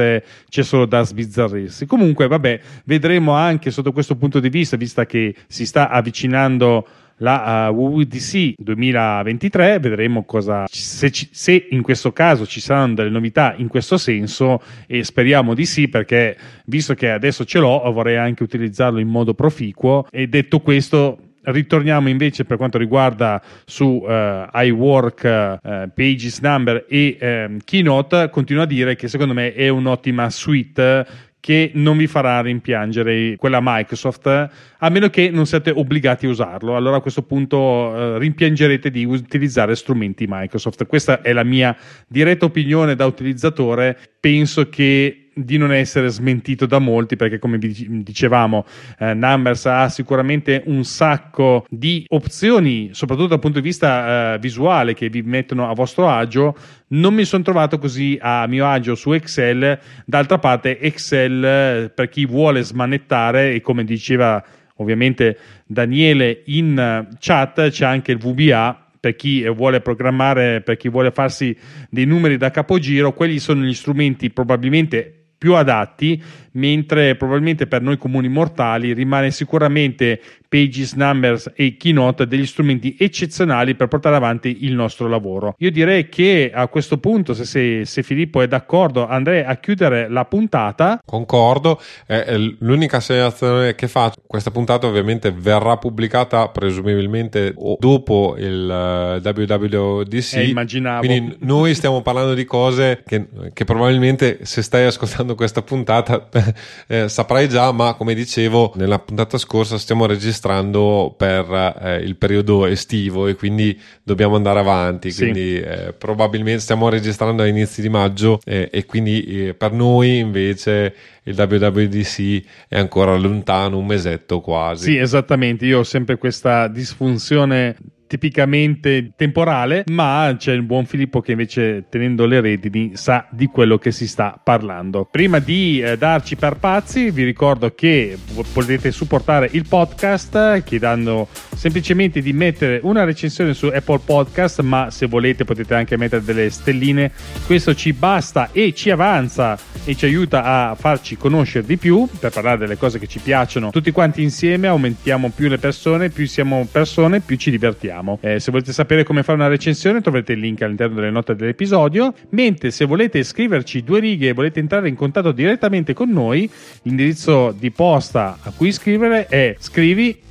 [SPEAKER 2] c'è solo da sbizzarrirsi. Comunque, vabbè, vedremo anche sotto questo punto di vista, vista che si sta avvicinando la uh, WWDC 2023 vedremo cosa se, ci, se, in questo caso ci saranno delle novità in questo senso e speriamo di sì perché visto che adesso ce l'ho vorrei anche utilizzarlo in modo proficuo. E detto questo Ritorniamo invece per quanto riguarda su uh, iWork, uh, Pages Number e uh, Keynote, continuo a dire che secondo me è un'ottima suite che non vi farà rimpiangere quella Microsoft a meno che non siate obbligati a usarlo. Allora a questo punto eh, rimpiangerete di utilizzare strumenti Microsoft. Questa è la mia diretta opinione da utilizzatore. Penso che di non essere smentito da molti perché come vi dicevamo eh, Numbers ha sicuramente un sacco di opzioni soprattutto dal punto di vista eh, visuale che vi mettono a vostro agio. Non mi sono trovato così a mio agio su Excel. D'altra parte Excel eh, per chi vuole smanettare e come diceva ovviamente Daniele in chat c'è anche il VBA per chi vuole programmare, per chi vuole farsi dei numeri da capogiro, quelli sono gli strumenti probabilmente più adatti, mentre probabilmente per noi comuni mortali rimane sicuramente Pages, Numbers e Keynote degli strumenti eccezionali per portare avanti il nostro lavoro. Io direi che a questo punto, se, se, se Filippo è d'accordo, andrei a chiudere la puntata.
[SPEAKER 1] Concordo, eh, l'unica segnalazione che faccio, questa puntata ovviamente verrà pubblicata presumibilmente dopo il eh, WWDC.
[SPEAKER 2] Eh, immaginavo.
[SPEAKER 1] Quindi noi stiamo parlando di cose che, che probabilmente se stai ascoltando questa puntata eh, saprai già, ma come dicevo nella puntata scorsa stiamo registrando per eh, il periodo estivo e quindi dobbiamo andare avanti. Sì. Quindi eh, probabilmente stiamo registrando a inizi di maggio eh, e quindi eh, per noi invece il WWDC è ancora lontano, un mesetto quasi.
[SPEAKER 2] Sì, esattamente. Io ho sempre questa disfunzione tipicamente temporale, ma c'è il buon Filippo che invece tenendo le redini sa di quello che si sta parlando. Prima di eh, darci per pazzi, vi ricordo che potete supportare il podcast chiedendo semplicemente di mettere una recensione su Apple Podcast, ma se volete potete anche mettere delle stelline. Questo ci basta e ci avanza e ci aiuta a farci conoscere di più per parlare delle cose che ci piacciono. Tutti quanti insieme aumentiamo più le persone, più siamo persone, più ci divertiamo parliamo. Eh, se volete sapere come fare una recensione troverete il link all'interno delle note dell'episodio, mentre se volete scriverci due righe e volete entrare in contatto direttamente con noi, l'indirizzo di posta a cui scrivere è scrivi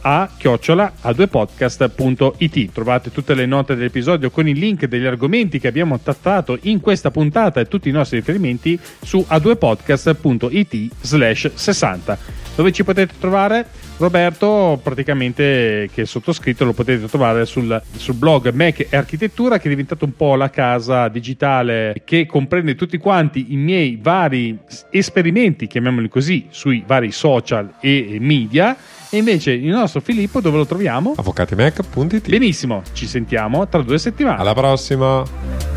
[SPEAKER 2] a chiocciola a 2 podcast.it trovate tutte le note dell'episodio con il link degli argomenti che abbiamo trattato in questa puntata e tutti i nostri riferimenti su a2podcast.it slash 60 dove ci potete trovare? Roberto praticamente che è sottoscritto lo potete trovare sul, sul, blog Mac e Architettura che è diventato un po' la casa digitale che comprende tutti quanti i miei vari esperimenti, chiamiamoli così, sui vari social e media. E invece il nostro Filippo dove lo troviamo?
[SPEAKER 1] Avvocatimac.it
[SPEAKER 2] Benissimo, ci sentiamo tra due settimane.
[SPEAKER 1] Alla prossima!